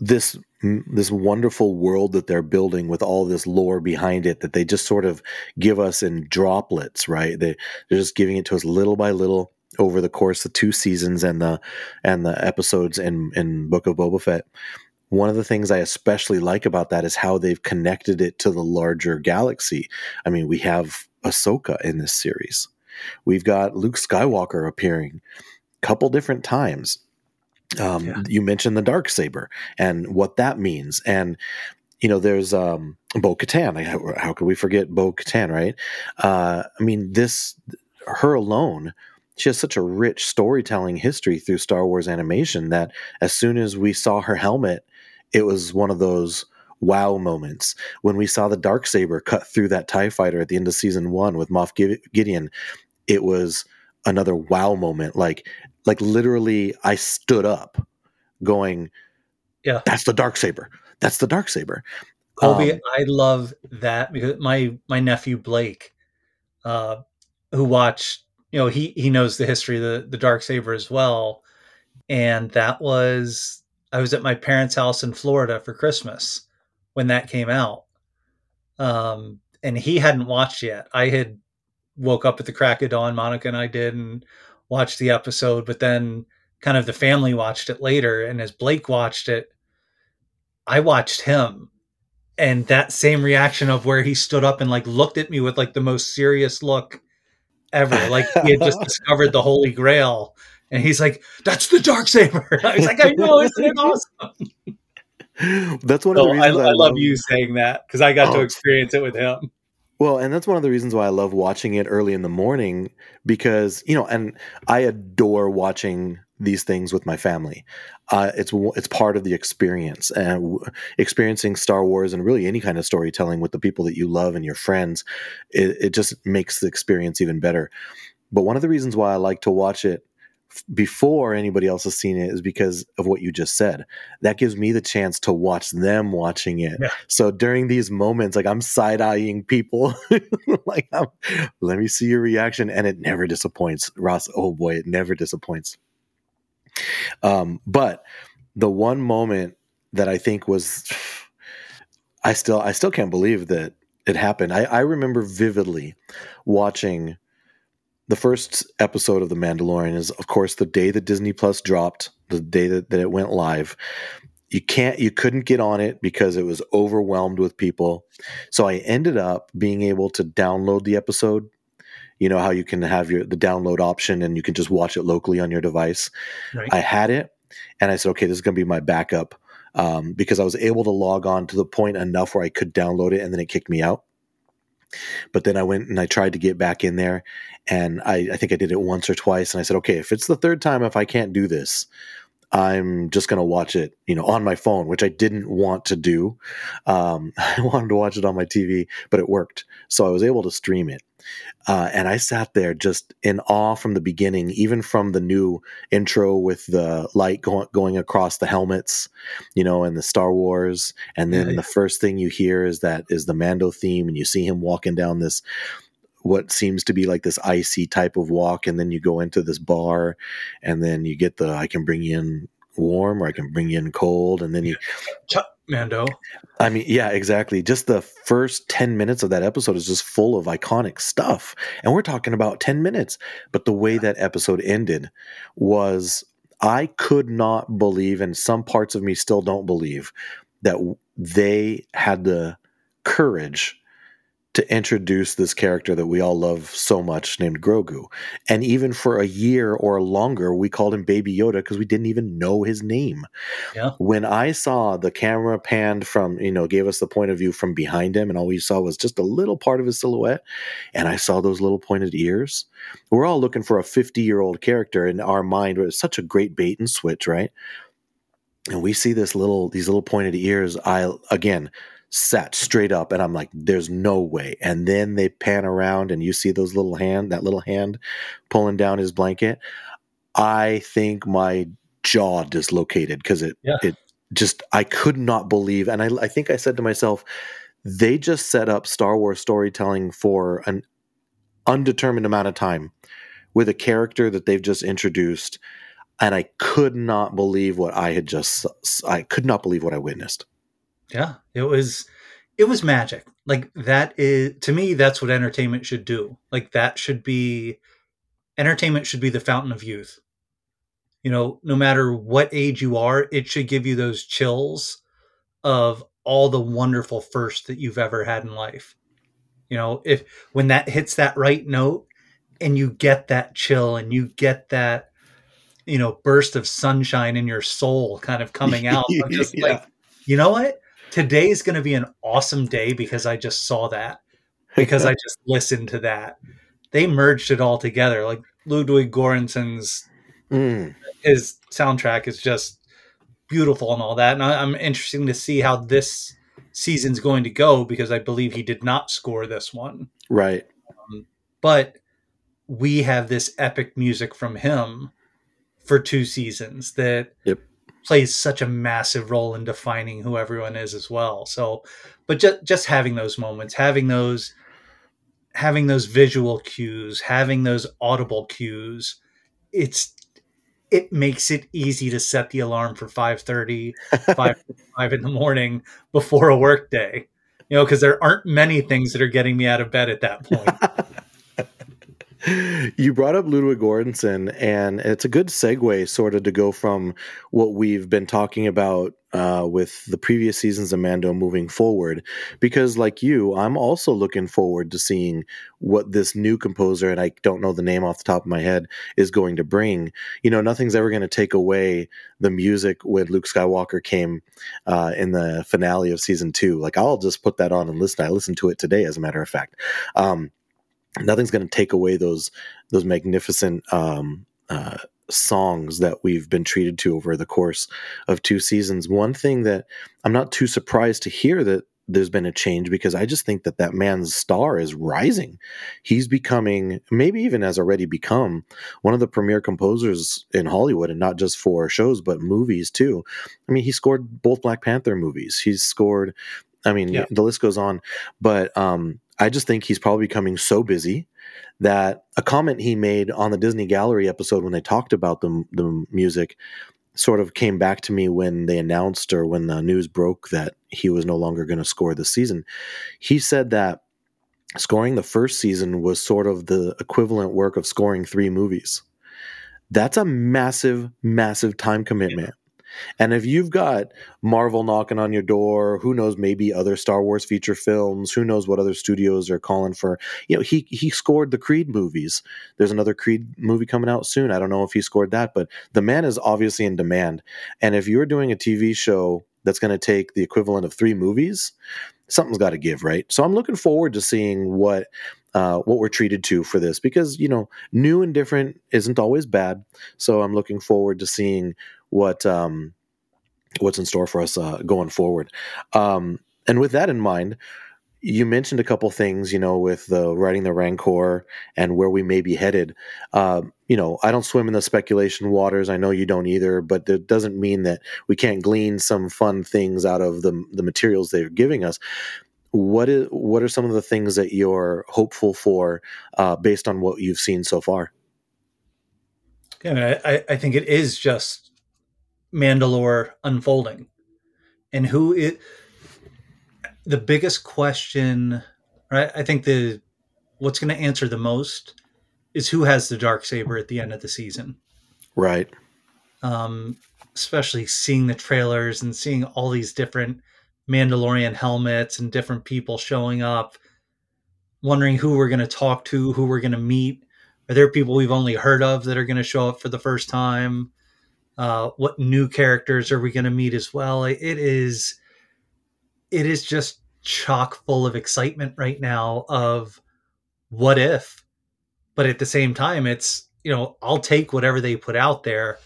[SPEAKER 1] This this wonderful world that they're building with all this lore behind it that they just sort of give us in droplets, right? They they're just giving it to us little by little over the course of two seasons and the and the episodes in in Book of Boba Fett. One of the things I especially like about that is how they've connected it to the larger galaxy. I mean, we have Ahsoka in this series. We've got Luke Skywalker appearing a couple different times. Um, yeah. You mentioned the dark saber and what that means, and you know, there's um, Bo Katan. How, how could we forget Bo Katan, right? Uh, I mean, this her alone she has such a rich storytelling history through Star Wars animation that as soon as we saw her helmet, it was one of those wow moments. When we saw the dark saber cut through that tie fighter at the end of season 1 with Moff Gideon it was another wow moment. Like like literally I stood up going yeah. That's the dark saber. That's the dark saber.
[SPEAKER 2] Colby um, I love that because my my nephew Blake uh who watched you know he he knows the history of the the dark saber as well. And that was I was at my parents' house in Florida for Christmas when that came out. Um, and he hadn't watched yet. I had woke up at the crack of dawn, Monica and I did, and watched the episode, but then kind of the family watched it later. And as Blake watched it, I watched him. And that same reaction of where he stood up and like looked at me with like the most serious look ever. Like he had just <laughs> discovered the Holy Grail. And he's like, That's the dark saber. <laughs> I was like, I know, isn't it awesome?
[SPEAKER 1] That's one of the reasons
[SPEAKER 2] I, I, I love, you saying that because I got oh. to experience it with him.
[SPEAKER 1] Well, and that's one of the reasons why I love watching it early in the morning because you know, and I adore watching these things with my family. Uh, it's it's part of the experience and experiencing Star Wars and really any kind of storytelling with the people that you love and your friends. It, it just makes the experience even better. But one of the reasons why I like to watch it before anybody else has seen it is because of what you just said. That gives me the chance to watch them watching it. Yeah. So during these moments, like I'm side eyeing people, <laughs> like I'm, let me see your reaction, and it never disappoints. Ross, oh boy, it never disappoints. Um, but the one moment that I think was, I still, I still can't believe that it happened. I, I remember vividly watching the first episode of The Mandalorian is, of course, the day that Disney Plus dropped, the day that, that it went live. You can't, you couldn't get on it because it was overwhelmed with people. So I ended up being able to download the episode. You know how you can have your the download option and you can just watch it locally on your device. Right. I had it, and I said, okay, this is going to be my backup um, because I was able to log on to the point enough where I could download it, and then it kicked me out. But then I went and I tried to get back in there, and I, I think I did it once or twice. And I said, okay, if it's the third time, if I can't do this, I'm just going to watch it, you know, on my phone, which I didn't want to do. Um, <laughs> I wanted to watch it on my TV, but it worked. So I was able to stream it. Uh, and I sat there just in awe from the beginning, even from the new intro with the light going, going across the helmets, you know, and the Star Wars. And then yeah, the first thing you hear is that is the Mando theme, and you see him walking down this what seems to be like this icy type of walk and then you go into this bar and then you get the i can bring you in warm or I can bring you in cold. And then you,
[SPEAKER 2] Mando.
[SPEAKER 1] I mean, yeah, exactly. Just the first 10 minutes of that episode is just full of iconic stuff. And we're talking about 10 minutes. But the way that episode ended was I could not believe, and some parts of me still don't believe, that they had the courage to introduce this character that we all love so much named Grogu. And even for a year or longer, we called him Baby Yoda because we didn't even know his name.
[SPEAKER 2] Yeah.
[SPEAKER 1] When I saw the camera panned from, you know, gave us the point of view from behind him, and all we saw was just a little part of his silhouette, and I saw those little pointed ears, we're all looking for a 50 year old character in our mind. It's such a great bait and switch, right? And we see this little, these little pointed ears. I, again, sat straight up and I'm like, there's no way. And then they pan around and you see those little hand, that little hand pulling down his blanket. I think my jaw dislocated because it,
[SPEAKER 2] Yeah.
[SPEAKER 1] it just, I could not believe. And I, I think I said to myself, they just set up Star Wars storytelling for an undetermined amount of time with a character that they've just introduced. And I could not believe what I had just, I could not believe what I witnessed.
[SPEAKER 2] Yeah, it was it was magic. Like that is to me that's what entertainment should do. Like that should be entertainment should be the fountain of youth. You know, no matter what age you are, it should give you those chills of all the wonderful first that you've ever had in life. You know, if when that hits that right note and you get that chill and you get that you know burst of sunshine in your soul kind of coming <laughs> out
[SPEAKER 1] Yeah.
[SPEAKER 2] like you know what today's going to be an awesome day because i just saw that because <laughs> i just listened to that they merged it all together like ludwig Göransson's
[SPEAKER 1] Mm,
[SPEAKER 2] his soundtrack is just beautiful and all that and I, i'm interested to see how this season's going to go because i believe he did not score this one
[SPEAKER 1] right.
[SPEAKER 2] but we have this epic music from him for two seasons that
[SPEAKER 1] Yep.
[SPEAKER 2] Plays such a massive role in defining who everyone is as well. So, but just just having those moments, having those having those visual cues, having those audible cues, it's it makes it easy to set the alarm for 5:30, <laughs> 5 in the morning before a work day. You know, because there aren't many things that are getting me out of bed at that point. <laughs>
[SPEAKER 1] you brought up Ludwig Göransson, and it's a good segue, sort of, to go from what we've been talking about uh, with the previous seasons of Mando moving forward. Because, like you, I'm also looking forward to seeing what this new composer, and I don't know the name off the top of my head, is going to bring. You know, nothing's ever going to take away the music when Luke Skywalker came uh, in the finale of season two. Like, I'll just put that on and listen. I listened to it today, as a matter of fact. Um, nothing's going to take away those those magnificent um, uh, songs that we've been treated to over the course of two seasons. One thing that I'm not too surprised to hear that there's been a change because I just think that that man's star is rising. He's becoming, maybe even has already become, one of the premier composers in Hollywood, and not just for shows but movies too. I mean, he scored both Black Panther movies. He's scored. I mean,
[SPEAKER 2] Yeah.
[SPEAKER 1] the list goes on, but um, I just think he's probably becoming so busy that a comment he made on the Disney Gallery episode when they talked about the the music sort of came back to me when they announced or when the news broke that he was no longer going to score the season. He said that scoring the first season was sort of the equivalent work of scoring three movies. That's a massive, massive time commitment. And if you've got Marvel knocking on your door, who knows, maybe other Star Wars feature films, who knows what other studios are calling for. You know, he he scored the Creed movies. There's another Creed movie coming out soon. I don't know if he scored that, but the man is obviously in demand. And if you're doing a TV show that's going to take the equivalent of three movies, something's got to give, right? So I'm looking forward to seeing what uh, what we're treated to for this because you know new and different isn't always bad. So I'm looking forward to seeing what um, what's in store for us uh, going forward. Um, and with that in mind, you mentioned a couple things, you know, with the writing the Rancor and where we may be headed. Uh, you know, I don't swim in the speculation waters. I know you don't either, but it doesn't mean that we can't glean some fun things out of the the materials they're giving us. What is what are some of the things that you're hopeful for uh, based on what you've seen so far?
[SPEAKER 2] Yeah, I, I think it is just Mandalore unfolding, and who it. The biggest question, right? I think the what's going to answer the most is who has the dark saber at the end of the season.
[SPEAKER 1] Right.
[SPEAKER 2] Um, especially seeing the trailers and seeing all these different Mandalorian helmets and different people showing up, wondering who we're going to talk to, who we're going to meet. Are there people we've only heard of that are going to show up for the first time? Uh, what new characters are we going to meet as well? It is, it is just chock full of excitement right now. Of what if, but at the same time, it's you know I'll take whatever they put out there.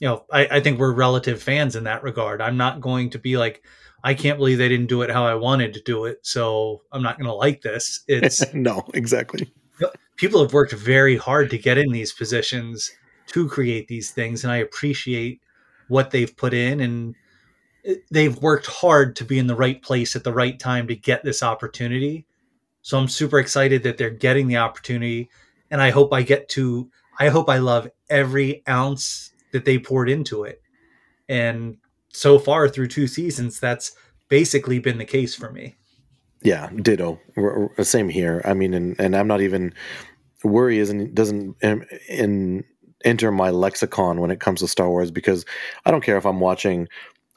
[SPEAKER 2] You know, I, I think we're relative fans in that regard. I'm not going to be like, I can't believe they didn't do it how I wanted to do it, so I'm not going to like this. <laughs> It's
[SPEAKER 1] no, exactly.
[SPEAKER 2] People have worked very hard to get in these positions to create these things, and I appreciate what they've put in, and they've worked hard to be in the right place at the right time to get this opportunity. So I'm super excited that they're getting the opportunity, and I hope I get to. I hope I love every ounce that they poured into it, and so far through two seasons, that's basically been the case for me.
[SPEAKER 1] Yeah, ditto. Same here. I mean, and, and I'm not even worry isn't doesn't um, in, in enter my lexicon when it comes to Star Wars because I don't care if I'm watching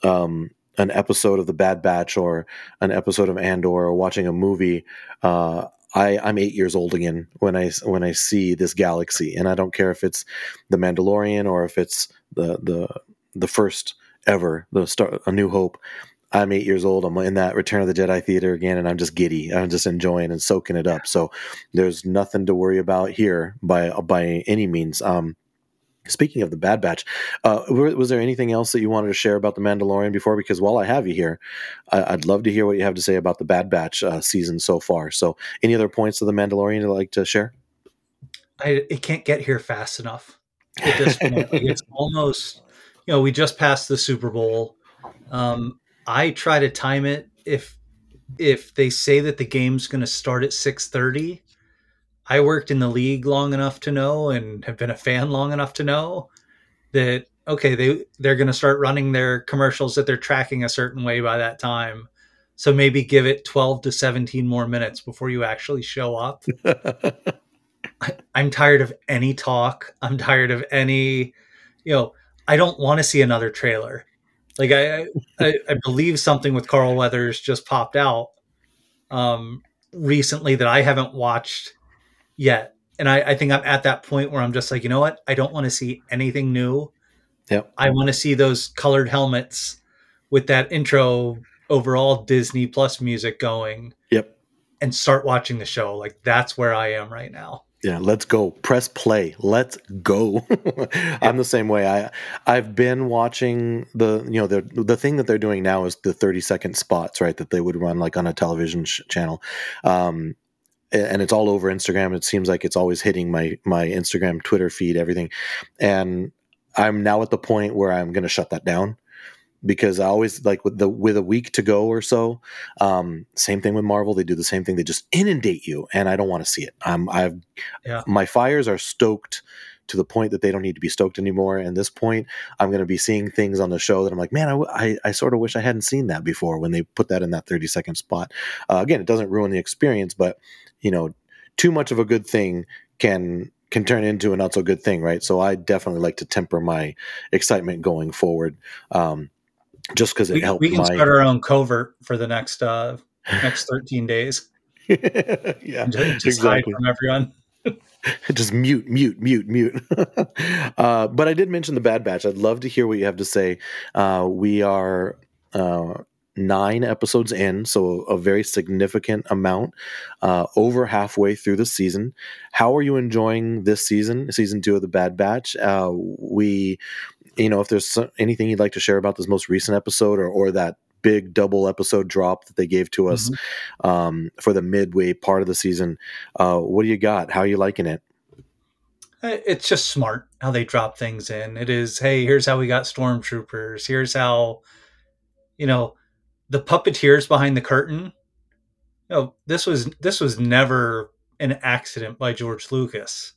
[SPEAKER 1] um, an episode of The Bad Batch or an episode of Andor or watching a movie. Uh, I, I'm eight years old again when I when I see this galaxy, and I don't care if it's the Mandalorian or if it's the the the first ever, the start, A New Hope. I'm eight years old. I'm in that Return of the Jedi theater again, and I'm just giddy. I'm just enjoying and soaking it up. So there's nothing to worry about here by by any means. Um, speaking of the Bad Batch, uh, was there anything else that you wanted to share about the Mandalorian before? Because while I have you here, I, would love to hear what you have to say about the Bad Batch uh, season so far. So, any other points of the Mandalorian you'd like to share?
[SPEAKER 2] I it can't get here fast enough. At this point, it's <laughs> almost you know, we just passed the Super Bowl. Um, I try to time it if if they say that the game's going to start at 6:30. I worked in the league long enough to know and have been a fan long enough to know that okay, they they're going to start running their commercials that they're tracking a certain way by that time. So maybe give it 12 to 17 more minutes before you actually show up. I, <laughs> I'm tired of any talk. I'm tired of any, you know, I don't want to see another trailer. Like I, I, I believe something with Carl Weathers just popped out um, recently that I haven't watched yet, and I, I think I'm at that point where I'm just like, you know what? I don't want to see anything new.
[SPEAKER 1] Yep.
[SPEAKER 2] I want to see those colored helmets with that intro overall Disney Plus music going.
[SPEAKER 1] Yep.
[SPEAKER 2] And start watching the show. Like that's where I am right now
[SPEAKER 1] yeah let's go press play let's go <laughs> i'm the same way i i've been watching the you know the the thing that they're doing now is the 30 second spots right that they would run like on a television sh- channel um and it's all over instagram it seems like it's always hitting my my instagram twitter feed everything and i'm now at the point where i'm going to shut that down because I always like with the with a week to go or so. Um, same thing with Marvel; they do the same thing. They just inundate you, and I don't want to see it. Um, I've yeah. my fires are stoked to the point that they don't need to be stoked anymore. And this point, I'm going to be seeing things on the show that I'm like, man, I, I, I, sort of wish I hadn't seen that before when they put that in that 30 second spot. Uh, again, it doesn't ruin the experience, but you know, too much of a good thing can can turn into a not so good thing, right? So I definitely like to temper my excitement going forward. Um, just because it we, helped.
[SPEAKER 2] We can my... start our own covert for the next uh, next thirteen days. <laughs>
[SPEAKER 1] yeah,
[SPEAKER 2] just, just exactly. from everyone. <laughs>
[SPEAKER 1] just mute, mute, mute, mute. <laughs> uh, but I did mention the Bad Batch. I'd love to hear what you have to say. Uh, we are uh, nine episodes in, so a very significant amount, uh, over halfway through the season. How are you enjoying this season, season two of the Bad Batch? Uh, we you know, if there's anything you'd like to share about this most recent episode or, or that big double episode drop that they gave to us mm-hmm. um, for the midway part of the season, uh, what do you got? How are you liking it?
[SPEAKER 2] Uh, it's just smart how they drop things in. It is, hey, here's how we got stormtroopers. Here's how, you know, the puppeteers behind the curtain. You know, this was this was never an accident by George Lucas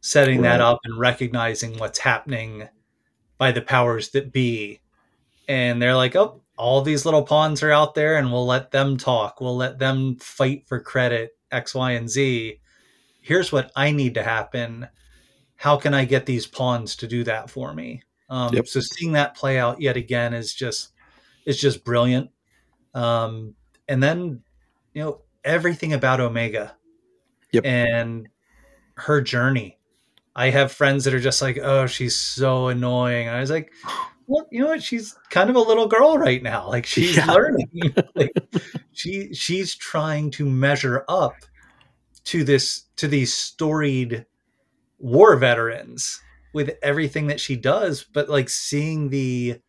[SPEAKER 2] setting right. that up and recognizing what's happening by the powers that be. And they're like, oh, all these little pawns are out there and we'll let them talk. We'll let them fight for credit, X, Y, and Z. Here's what I need to happen. How can I get these pawns to do that for me? Um, yep. So seeing that play out yet again is just is just brilliant. Um, and then you know everything about Omega,
[SPEAKER 1] yep.
[SPEAKER 2] and her journey. I have friends that are just like, oh, she's so annoying. I was like, well, you know what? She's kind of a little girl right now. Like she's yeah. <laughs> learning. <laughs> like, she she's trying to measure up to this to these storied war veterans with everything that she does, but like seeing the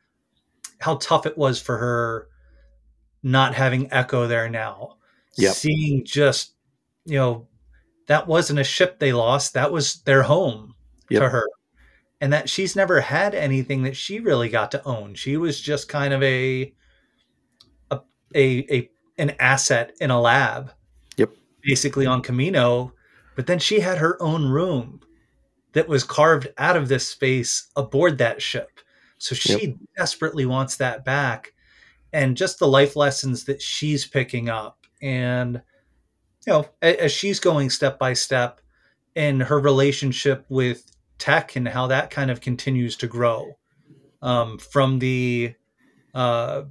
[SPEAKER 2] how tough it was for her not having Echo there now.
[SPEAKER 1] Yep.
[SPEAKER 2] Seeing just, you know, that wasn't a ship they lost. That was their home yep. to her. And that she's never had anything that she really got to own. She was just kind of a a a, a an asset in a lab.
[SPEAKER 1] Yep.
[SPEAKER 2] Basically on Kamino. But then she had her own room that was carved out of this space aboard that ship. So she yep. desperately wants that back. And just the life lessons that she's picking up. And, you know, as she's going step by step in her relationship with tech and how that kind of continues to grow um, from the uh,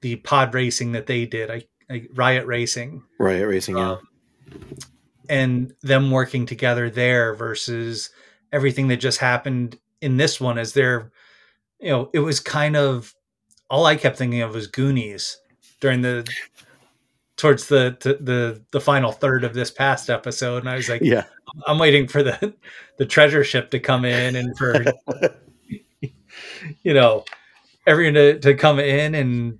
[SPEAKER 2] the pod racing that they did, I, I Riot Racing,
[SPEAKER 1] Riot Racing, yeah, um,
[SPEAKER 2] and them working together there versus everything that just happened in this one as they're you know it was kind of all i kept thinking of was goonies during the towards the the the final third of this past episode and i was like
[SPEAKER 1] yeah
[SPEAKER 2] i'm waiting for the the treasure ship to come in and for <laughs> you know everyone to, to come in and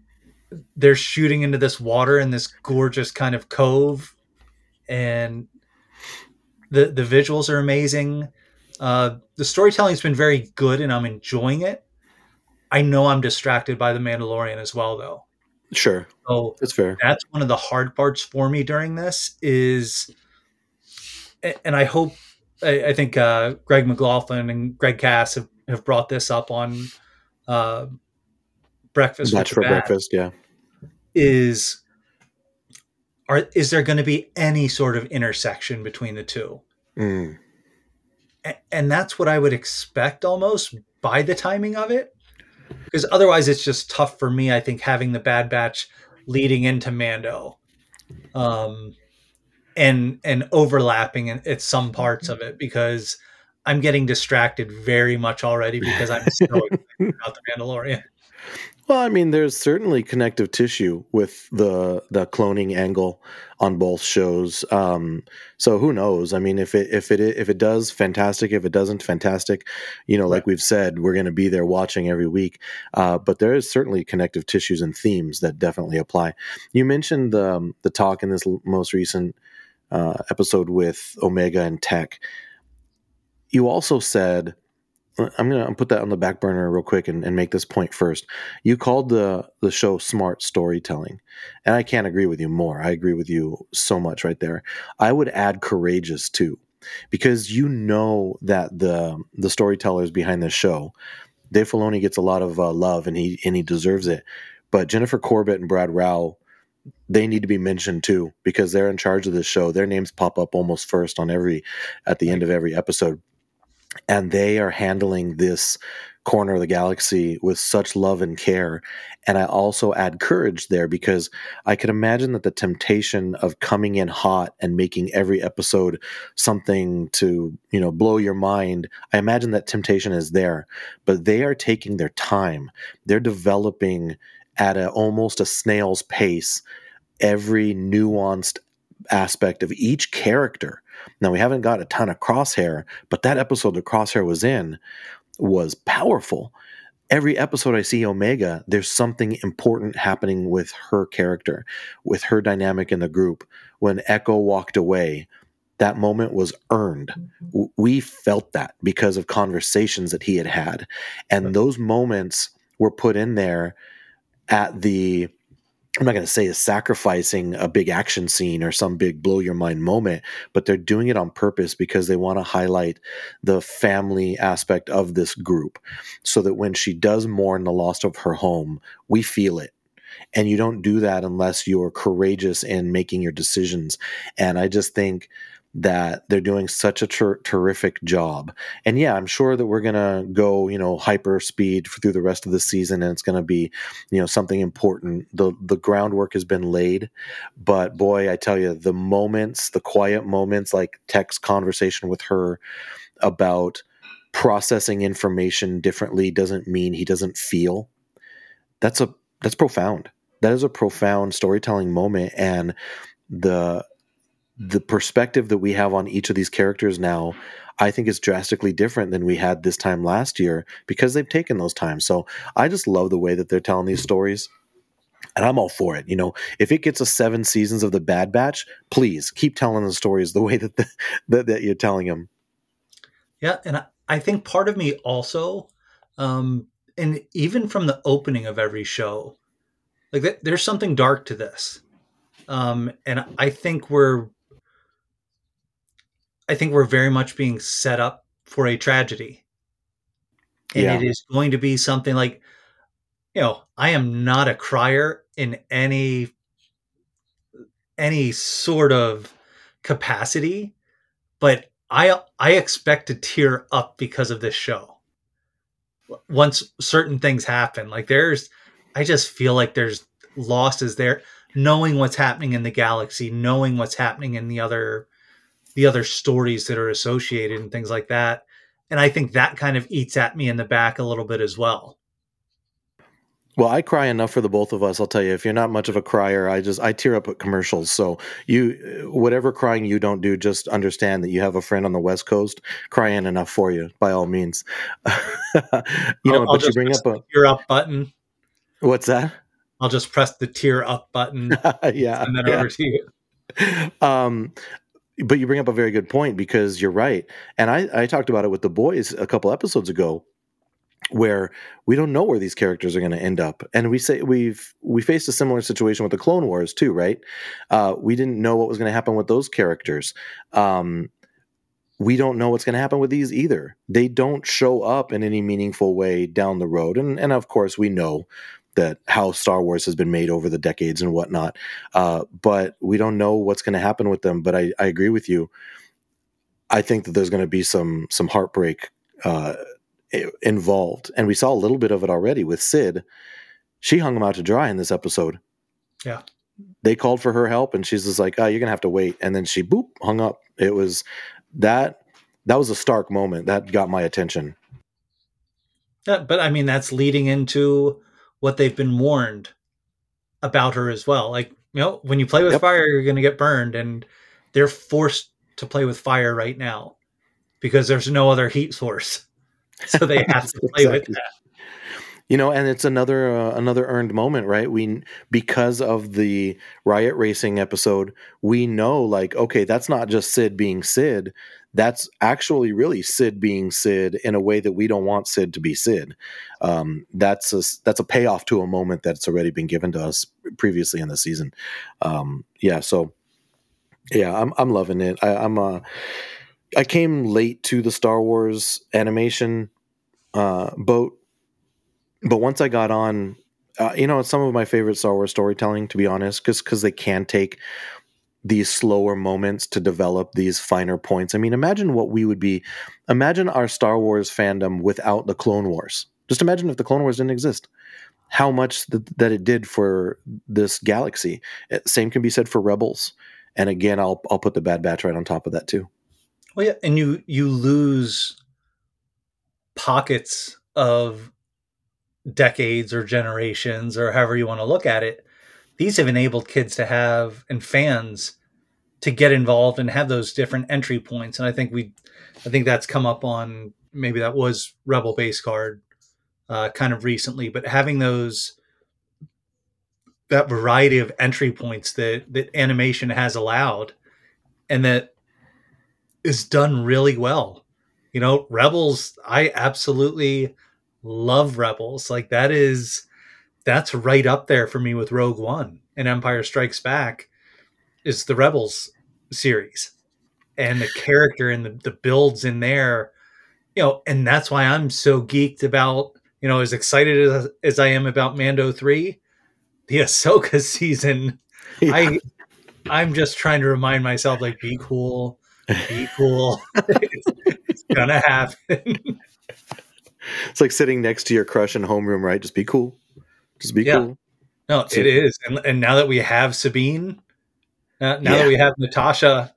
[SPEAKER 2] they're shooting into this water in this gorgeous kind of cove and the the visuals are amazing. Uh, the storytelling's been very good, and I'm enjoying it. I know I'm distracted by the Mandalorian as well, though.
[SPEAKER 1] Sure,
[SPEAKER 2] so
[SPEAKER 1] that's fair.
[SPEAKER 2] That's one of the hard parts for me during this is, and I hope I, I think uh, Greg McLaughlin and Greg Cass have, have brought this up on uh, breakfast.
[SPEAKER 1] Match for breakfast, yeah.
[SPEAKER 2] Is are is there going to be any sort of intersection between the two?
[SPEAKER 1] Mm.
[SPEAKER 2] and that's what I would expect almost by the timing of it. Because otherwise, it's just tough for me. I think having the Bad Batch leading into Mando, um, and and overlapping at some parts of it because I'm getting distracted very much already because I'm so <laughs> excited about the Mandalorian.
[SPEAKER 1] Well, I mean, there's certainly connective tissue with the the cloning angle on both shows. Um, so who knows? I mean, if it if it if it does, fantastic. If it doesn't, fantastic. You know, like we've said, we're going to be there watching every week. Uh, but there is certainly connective tissues and themes that definitely apply. You mentioned the um, the talk in this most recent uh, episode with Omega and Tech. You also said I'm gonna put that on the back burner real quick and, and, make this point first. You called the the show smart storytelling, and I can't agree with you more. I agree with you so much right there. I would add courageous too, because you know that the the storytellers behind this show, Dave Filoni gets a lot of uh, love and he and he deserves it. But Jennifer Corbett and Brad Rau, they need to be mentioned too because they're in charge of this show. Their names pop up almost first on every at the end of every episode and they are handling this corner of the galaxy with such love and care. And I also add courage there because I can imagine that the temptation of coming in hot and making every episode something to, you know, blow your mind, I imagine that temptation is there. But they are taking their time. They're developing at a almost a snail's pace every nuanced aspect of each character now, we haven't got a ton of Crosshair, but that episode that Crosshair was in was powerful. Every episode I see Omega, there's something important happening with her character, with her dynamic in the group. When Echo walked away, that moment was earned. Mm-hmm. We felt that because of conversations that he had had. And those moments were put in there at the I'm not going to say is sacrificing a big action scene or some big blow your mind moment, but they're doing it on purpose because they want to highlight the family aspect of this group so that when she does mourn the loss of her home, we feel it. And you don't do that unless you're courageous in making your decisions. And I just think that they're doing such a ter- terrific job. And yeah, I'm sure that we're going to go, you know, hyper speed through the rest of the season and it's going to be, you know, something important. The the groundwork has been laid, but boy, I tell you, the moments, the quiet moments like Tech's conversation with her about processing information differently doesn't mean he doesn't feel. That's a that's profound. That is a profound storytelling moment and the the perspective that we have on each of these characters now I think is drastically different than we had this time last year because they've taken those times. So I just love the way that they're telling these stories. And I'm all for it. You know, if it gets a seven seasons of the Bad Batch, please keep telling the stories the way that the, <laughs> that, that you're telling them.
[SPEAKER 2] Yeah, and I, think part of me also, um, and even from the opening of every show, like th- there's something dark to this, um, and I think we're I think we're very much being set up for a tragedy. And yeah. it is going to be something like, you know, I am not a crier in any any sort of capacity, but I I expect to tear up because of this show. Once certain things happen, like there's I just feel like there's losses there knowing what's happening in the galaxy, knowing what's happening in the other the other stories that are associated and things like that. And I think that kind of eats at me in the back a little bit as well.
[SPEAKER 1] Well, I cry enough for the both of us. I'll tell you, if you're not much of a crier, I just I tear up at commercials. So you, whatever crying you don't do, just understand that you have a friend on the West Coast crying enough for you. By all means, <laughs> you
[SPEAKER 2] know. I'll, but you bring up a tear up button.
[SPEAKER 1] What's that?
[SPEAKER 2] I'll just press the tear up button. <laughs>
[SPEAKER 1] yeah,
[SPEAKER 2] and then
[SPEAKER 1] yeah.
[SPEAKER 2] over to you. <laughs>
[SPEAKER 1] Um, but you bring up a very good point because you're right. And I, I talked about it with the boys a couple episodes ago where we don't know where these characters are going to end up. And we say we've we faced a similar situation with the clone wars too right? Uh, we didn't know what was going to happen with those characters. Um, we don't know what's going to happen with these either. They don't show up in any meaningful way down the road. And and of course we know that how Star Wars has been made over the decades and whatnot. Uh, but we don't know what's going to happen with them. But I, I agree with you. I think that there's going to be some some heartbreak uh, involved, and we saw a little bit of it already with Cid. She hung him out to dry in this episode.
[SPEAKER 2] Yeah,
[SPEAKER 1] they called for her help, and she's just like, "Oh, you're gonna have to wait." And then she boop hung up. It was that that was a stark moment that got my attention.
[SPEAKER 2] Yeah, but I mean that's leading into what they've been warned about her as well. Like, you know, when you play with yep. fire, you're going to get burned, and they're forced to play with fire right now because there's no other heat source, <laughs> so they have to play exactly. with that.
[SPEAKER 1] You know, and it's another uh, another earned moment, right? We because of the riot racing episode, we know like, okay, that's not just Cid being Cid that's actually really Cid being Cid in a way that we don't want Cid to be Cid. Um, that's a that's a payoff to a moment that's already been given to us previously in the season. Um, yeah, so yeah, I'm I'm loving it. I, I'm uh, I came late to the Star Wars animation uh, boat, but once I got on, uh, you know, it's some of my favorite Star Wars storytelling, to be honest, because because they can take these slower moments to develop these finer points. I mean, imagine what we would be. Imagine our Star Wars fandom without the Clone Wars. Just imagine if the Clone Wars didn't exist. How much th- that it did for this galaxy. Eh, same can be said for Rebels. And again, I'll I'll put the Bad Batch right on top of that too.
[SPEAKER 2] Well, yeah, and you you lose pockets of decades or generations or however you want to look at it these have enabled kids to have and fans to get involved and have those different entry points. And I think we, I think that's come up on maybe that was Rebel Base Card uh, kind of recently, but having those that variety of entry points that that animation has allowed and that is done really well. You know, Rebels, I absolutely love Rebels. Like that is that's right up there for me with Rogue One. and Empire Strikes Back is the Rebels series and the character and the, the builds in there, you know, and that's why I'm so geeked about, you know, as excited as, as I am about Mando 3, the <laughs> Ahsoka season. Yeah. I I'm just trying to remind myself like be cool, be cool. it's, <laughs> it's gonna happen.
[SPEAKER 1] It's like sitting next to your crush in homeroom, right? Just be cool. Just be yeah. cool.
[SPEAKER 2] No, so, it is. And, and now that we have Sabine, uh, now yeah. that we have Natasha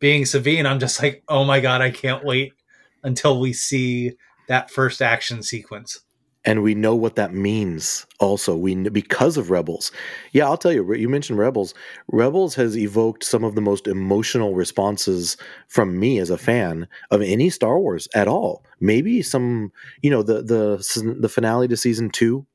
[SPEAKER 2] being Sabine, I'm just like, oh my god, I can't wait until we see that first action sequence.
[SPEAKER 1] And we know what that means. Also, we because of Rebels. Yeah, I'll tell you. You mentioned Rebels. Rebels has evoked some of the most emotional responses from me as a fan of any Star Wars at all. Maybe some, you know, the the the finale to season two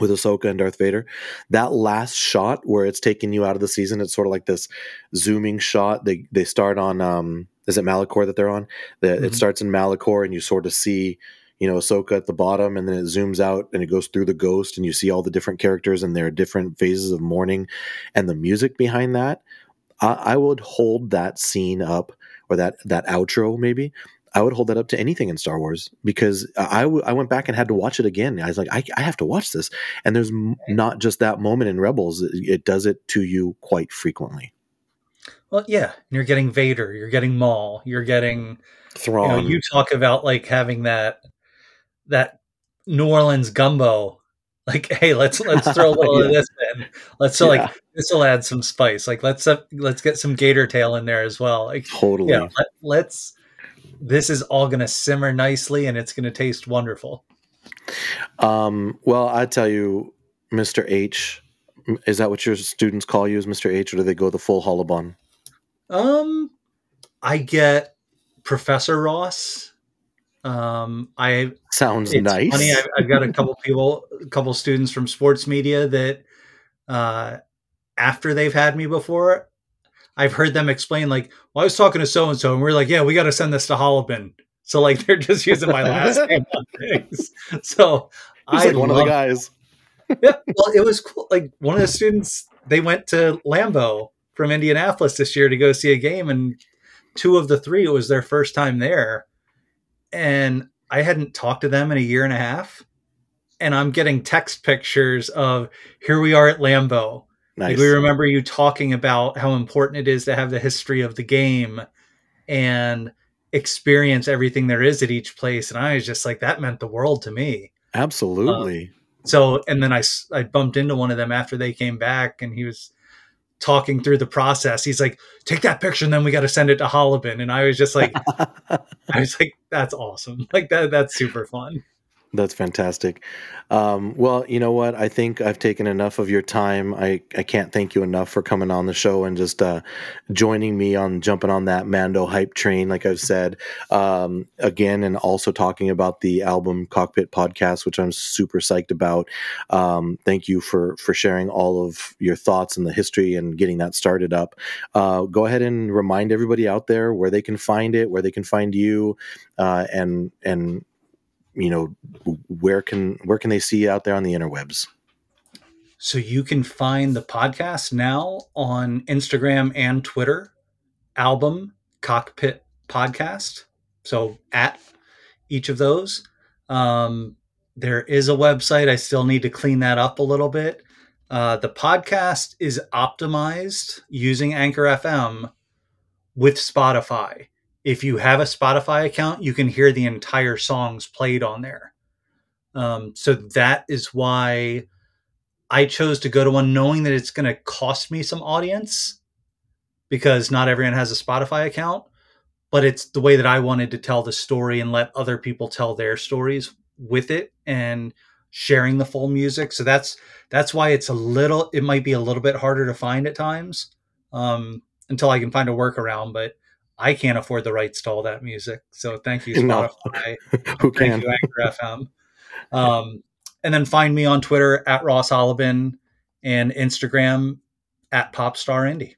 [SPEAKER 1] with Ahsoka and Darth Vader. That last shot where it's taking you out of the season, it's sort of like this zooming shot. They they start on um is it Malachor that they're on? The, mm-hmm. It starts in Malachor and you sort of see, you know, Ahsoka at the bottom and then it zooms out and it goes through the ghost and you see all the different characters and their different phases of mourning and the music behind that. I, I would hold that scene up or that that outro maybe I would hold that up to anything in Star Wars because I, w- I went back and had to watch it again. I was like, I, I have to watch this. And there's m- not just that moment in Rebels, it, it, does it to you quite frequently.
[SPEAKER 2] Well, yeah. You're getting Vader, you're getting Maul, you're getting
[SPEAKER 1] Thrawn.
[SPEAKER 2] You, know, you talk about like having that, that New Orleans gumbo. Like, <laughs> hey, let's let's throw a little <laughs> yeah. of this in. Let's so yeah. like this will add some spice. Like, let's uh, let's get some gator tail in there as well. Like,
[SPEAKER 1] totally.
[SPEAKER 2] Yeah, let, let's this is all going to simmer nicely and it's going to taste wonderful.
[SPEAKER 1] Um, well, I tell you, Mr. H, is that what your students call you as Mr. H, or do they go the full Hollebon?
[SPEAKER 2] Um, I get Professor Ross. Um, I
[SPEAKER 1] sounds nice.
[SPEAKER 2] Funny, I've, I've, got a couple <laughs> people, a couple students from sports media that, uh, after they've had me before, I've heard them explain like, well, I was talking to so and so, and we are like, yeah, we got to send this to Hollebon. So like <laughs> they're just using my last name on things. <laughs> So
[SPEAKER 1] He's I like one of the guys. <laughs>
[SPEAKER 2] yeah, well, it was cool. Like one of the students, they went to Lambeau from Indianapolis this year to go see a game, and two of the three, it was their first time there, and I hadn't talked to them in a year and a half, and I'm getting text pictures of here we are at Lambeau Nice. Like we remember you talking about how important it is to have the history of the game and experience everything there is at each place. And I was just like, that meant the world to me.
[SPEAKER 1] Absolutely.
[SPEAKER 2] Um, so, and then I, I bumped into one of them after they came back and he was talking through the process. He's like, take that picture and then we got to send it to Hollebon. And I was just like, <laughs> I was like, that's awesome. <laughs> Like that, that's super fun.
[SPEAKER 1] That's fantastic. Um, well, you know what? I think I've taken enough of your time. I, I can't thank you enough for coming on the show and just uh, joining me on jumping on that Mando hype train, like I've said um, again, and also talking about the album Cockpit podcast, which I'm super psyched about. Um, thank you for for sharing all of your thoughts and the history and getting that started up. Uh, go ahead and remind everybody out there where they can find it, where they can find you, uh, and and you know where can where can they see you out there on the interwebs?
[SPEAKER 2] So you can find the podcast now on instagram and twitter album cockpit podcast. So at each of those. Um, there is a website. I still need to clean that up a little bit. Uh, the podcast is optimized using anchor fm with spotify if you have a Spotify account, you can hear the entire songs played on there. Um, so that is why I chose to go to one knowing that it's going to cost me some audience because not everyone has a Spotify account, but it's the way that I wanted to tell the story and let other people tell their stories with it and sharing the full music. So that's that's why it's a little it might be a little bit harder to find at times um, until I can find a workaround, but I can't afford the rights to all that music. So thank you, Spotify. <laughs>
[SPEAKER 1] Who can?
[SPEAKER 2] Thank you, Anchor FM. Um, and then find me on Twitter at Ross Hollebon and Instagram at Popstar Indy.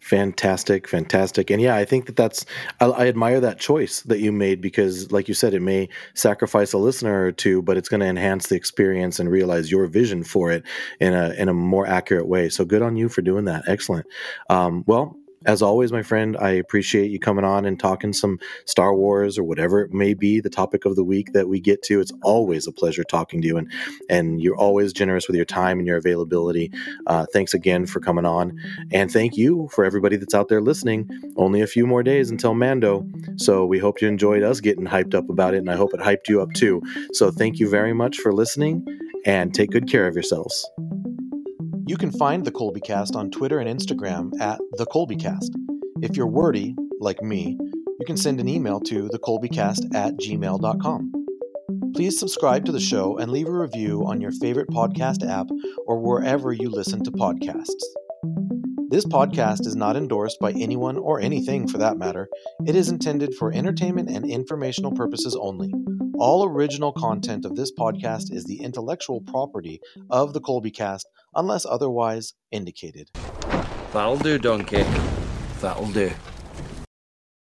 [SPEAKER 1] Fantastic, fantastic, and yeah, I think that that's I, I, admire that choice that you made because, like you said, it may sacrifice a listener or two, but it's going to enhance the experience and realize your vision for it in a in a more accurate way. So good on you for doing that. Excellent. Um, well, as always, my friend, I appreciate you coming on and talking some Star Wars or whatever it may be the topic of the week that we get to. It's always a pleasure talking to you, and and you're always generous with your time and your availability. Uh, thanks again for coming on, and thank you for everybody that's out there listening. Only a few more days until Mando, so we hope you enjoyed us getting hyped up about it, and I hope it hyped you up too. So thank you very much for listening, and take good care of yourselves. You can find the Colby Cast on Twitter and Instagram at the Colby Cast. If you're wordy, like me, you can send an email to thecolbycast at gmail.com. Please subscribe to the show and leave a review on your favorite podcast app or wherever you listen to podcasts. This podcast is not endorsed by anyone or anything for that matter. It is intended for entertainment and informational purposes only. All original content of this podcast is the intellectual property of the Colbycast unless otherwise indicated.
[SPEAKER 3] That'll do, Donkey. That'll do.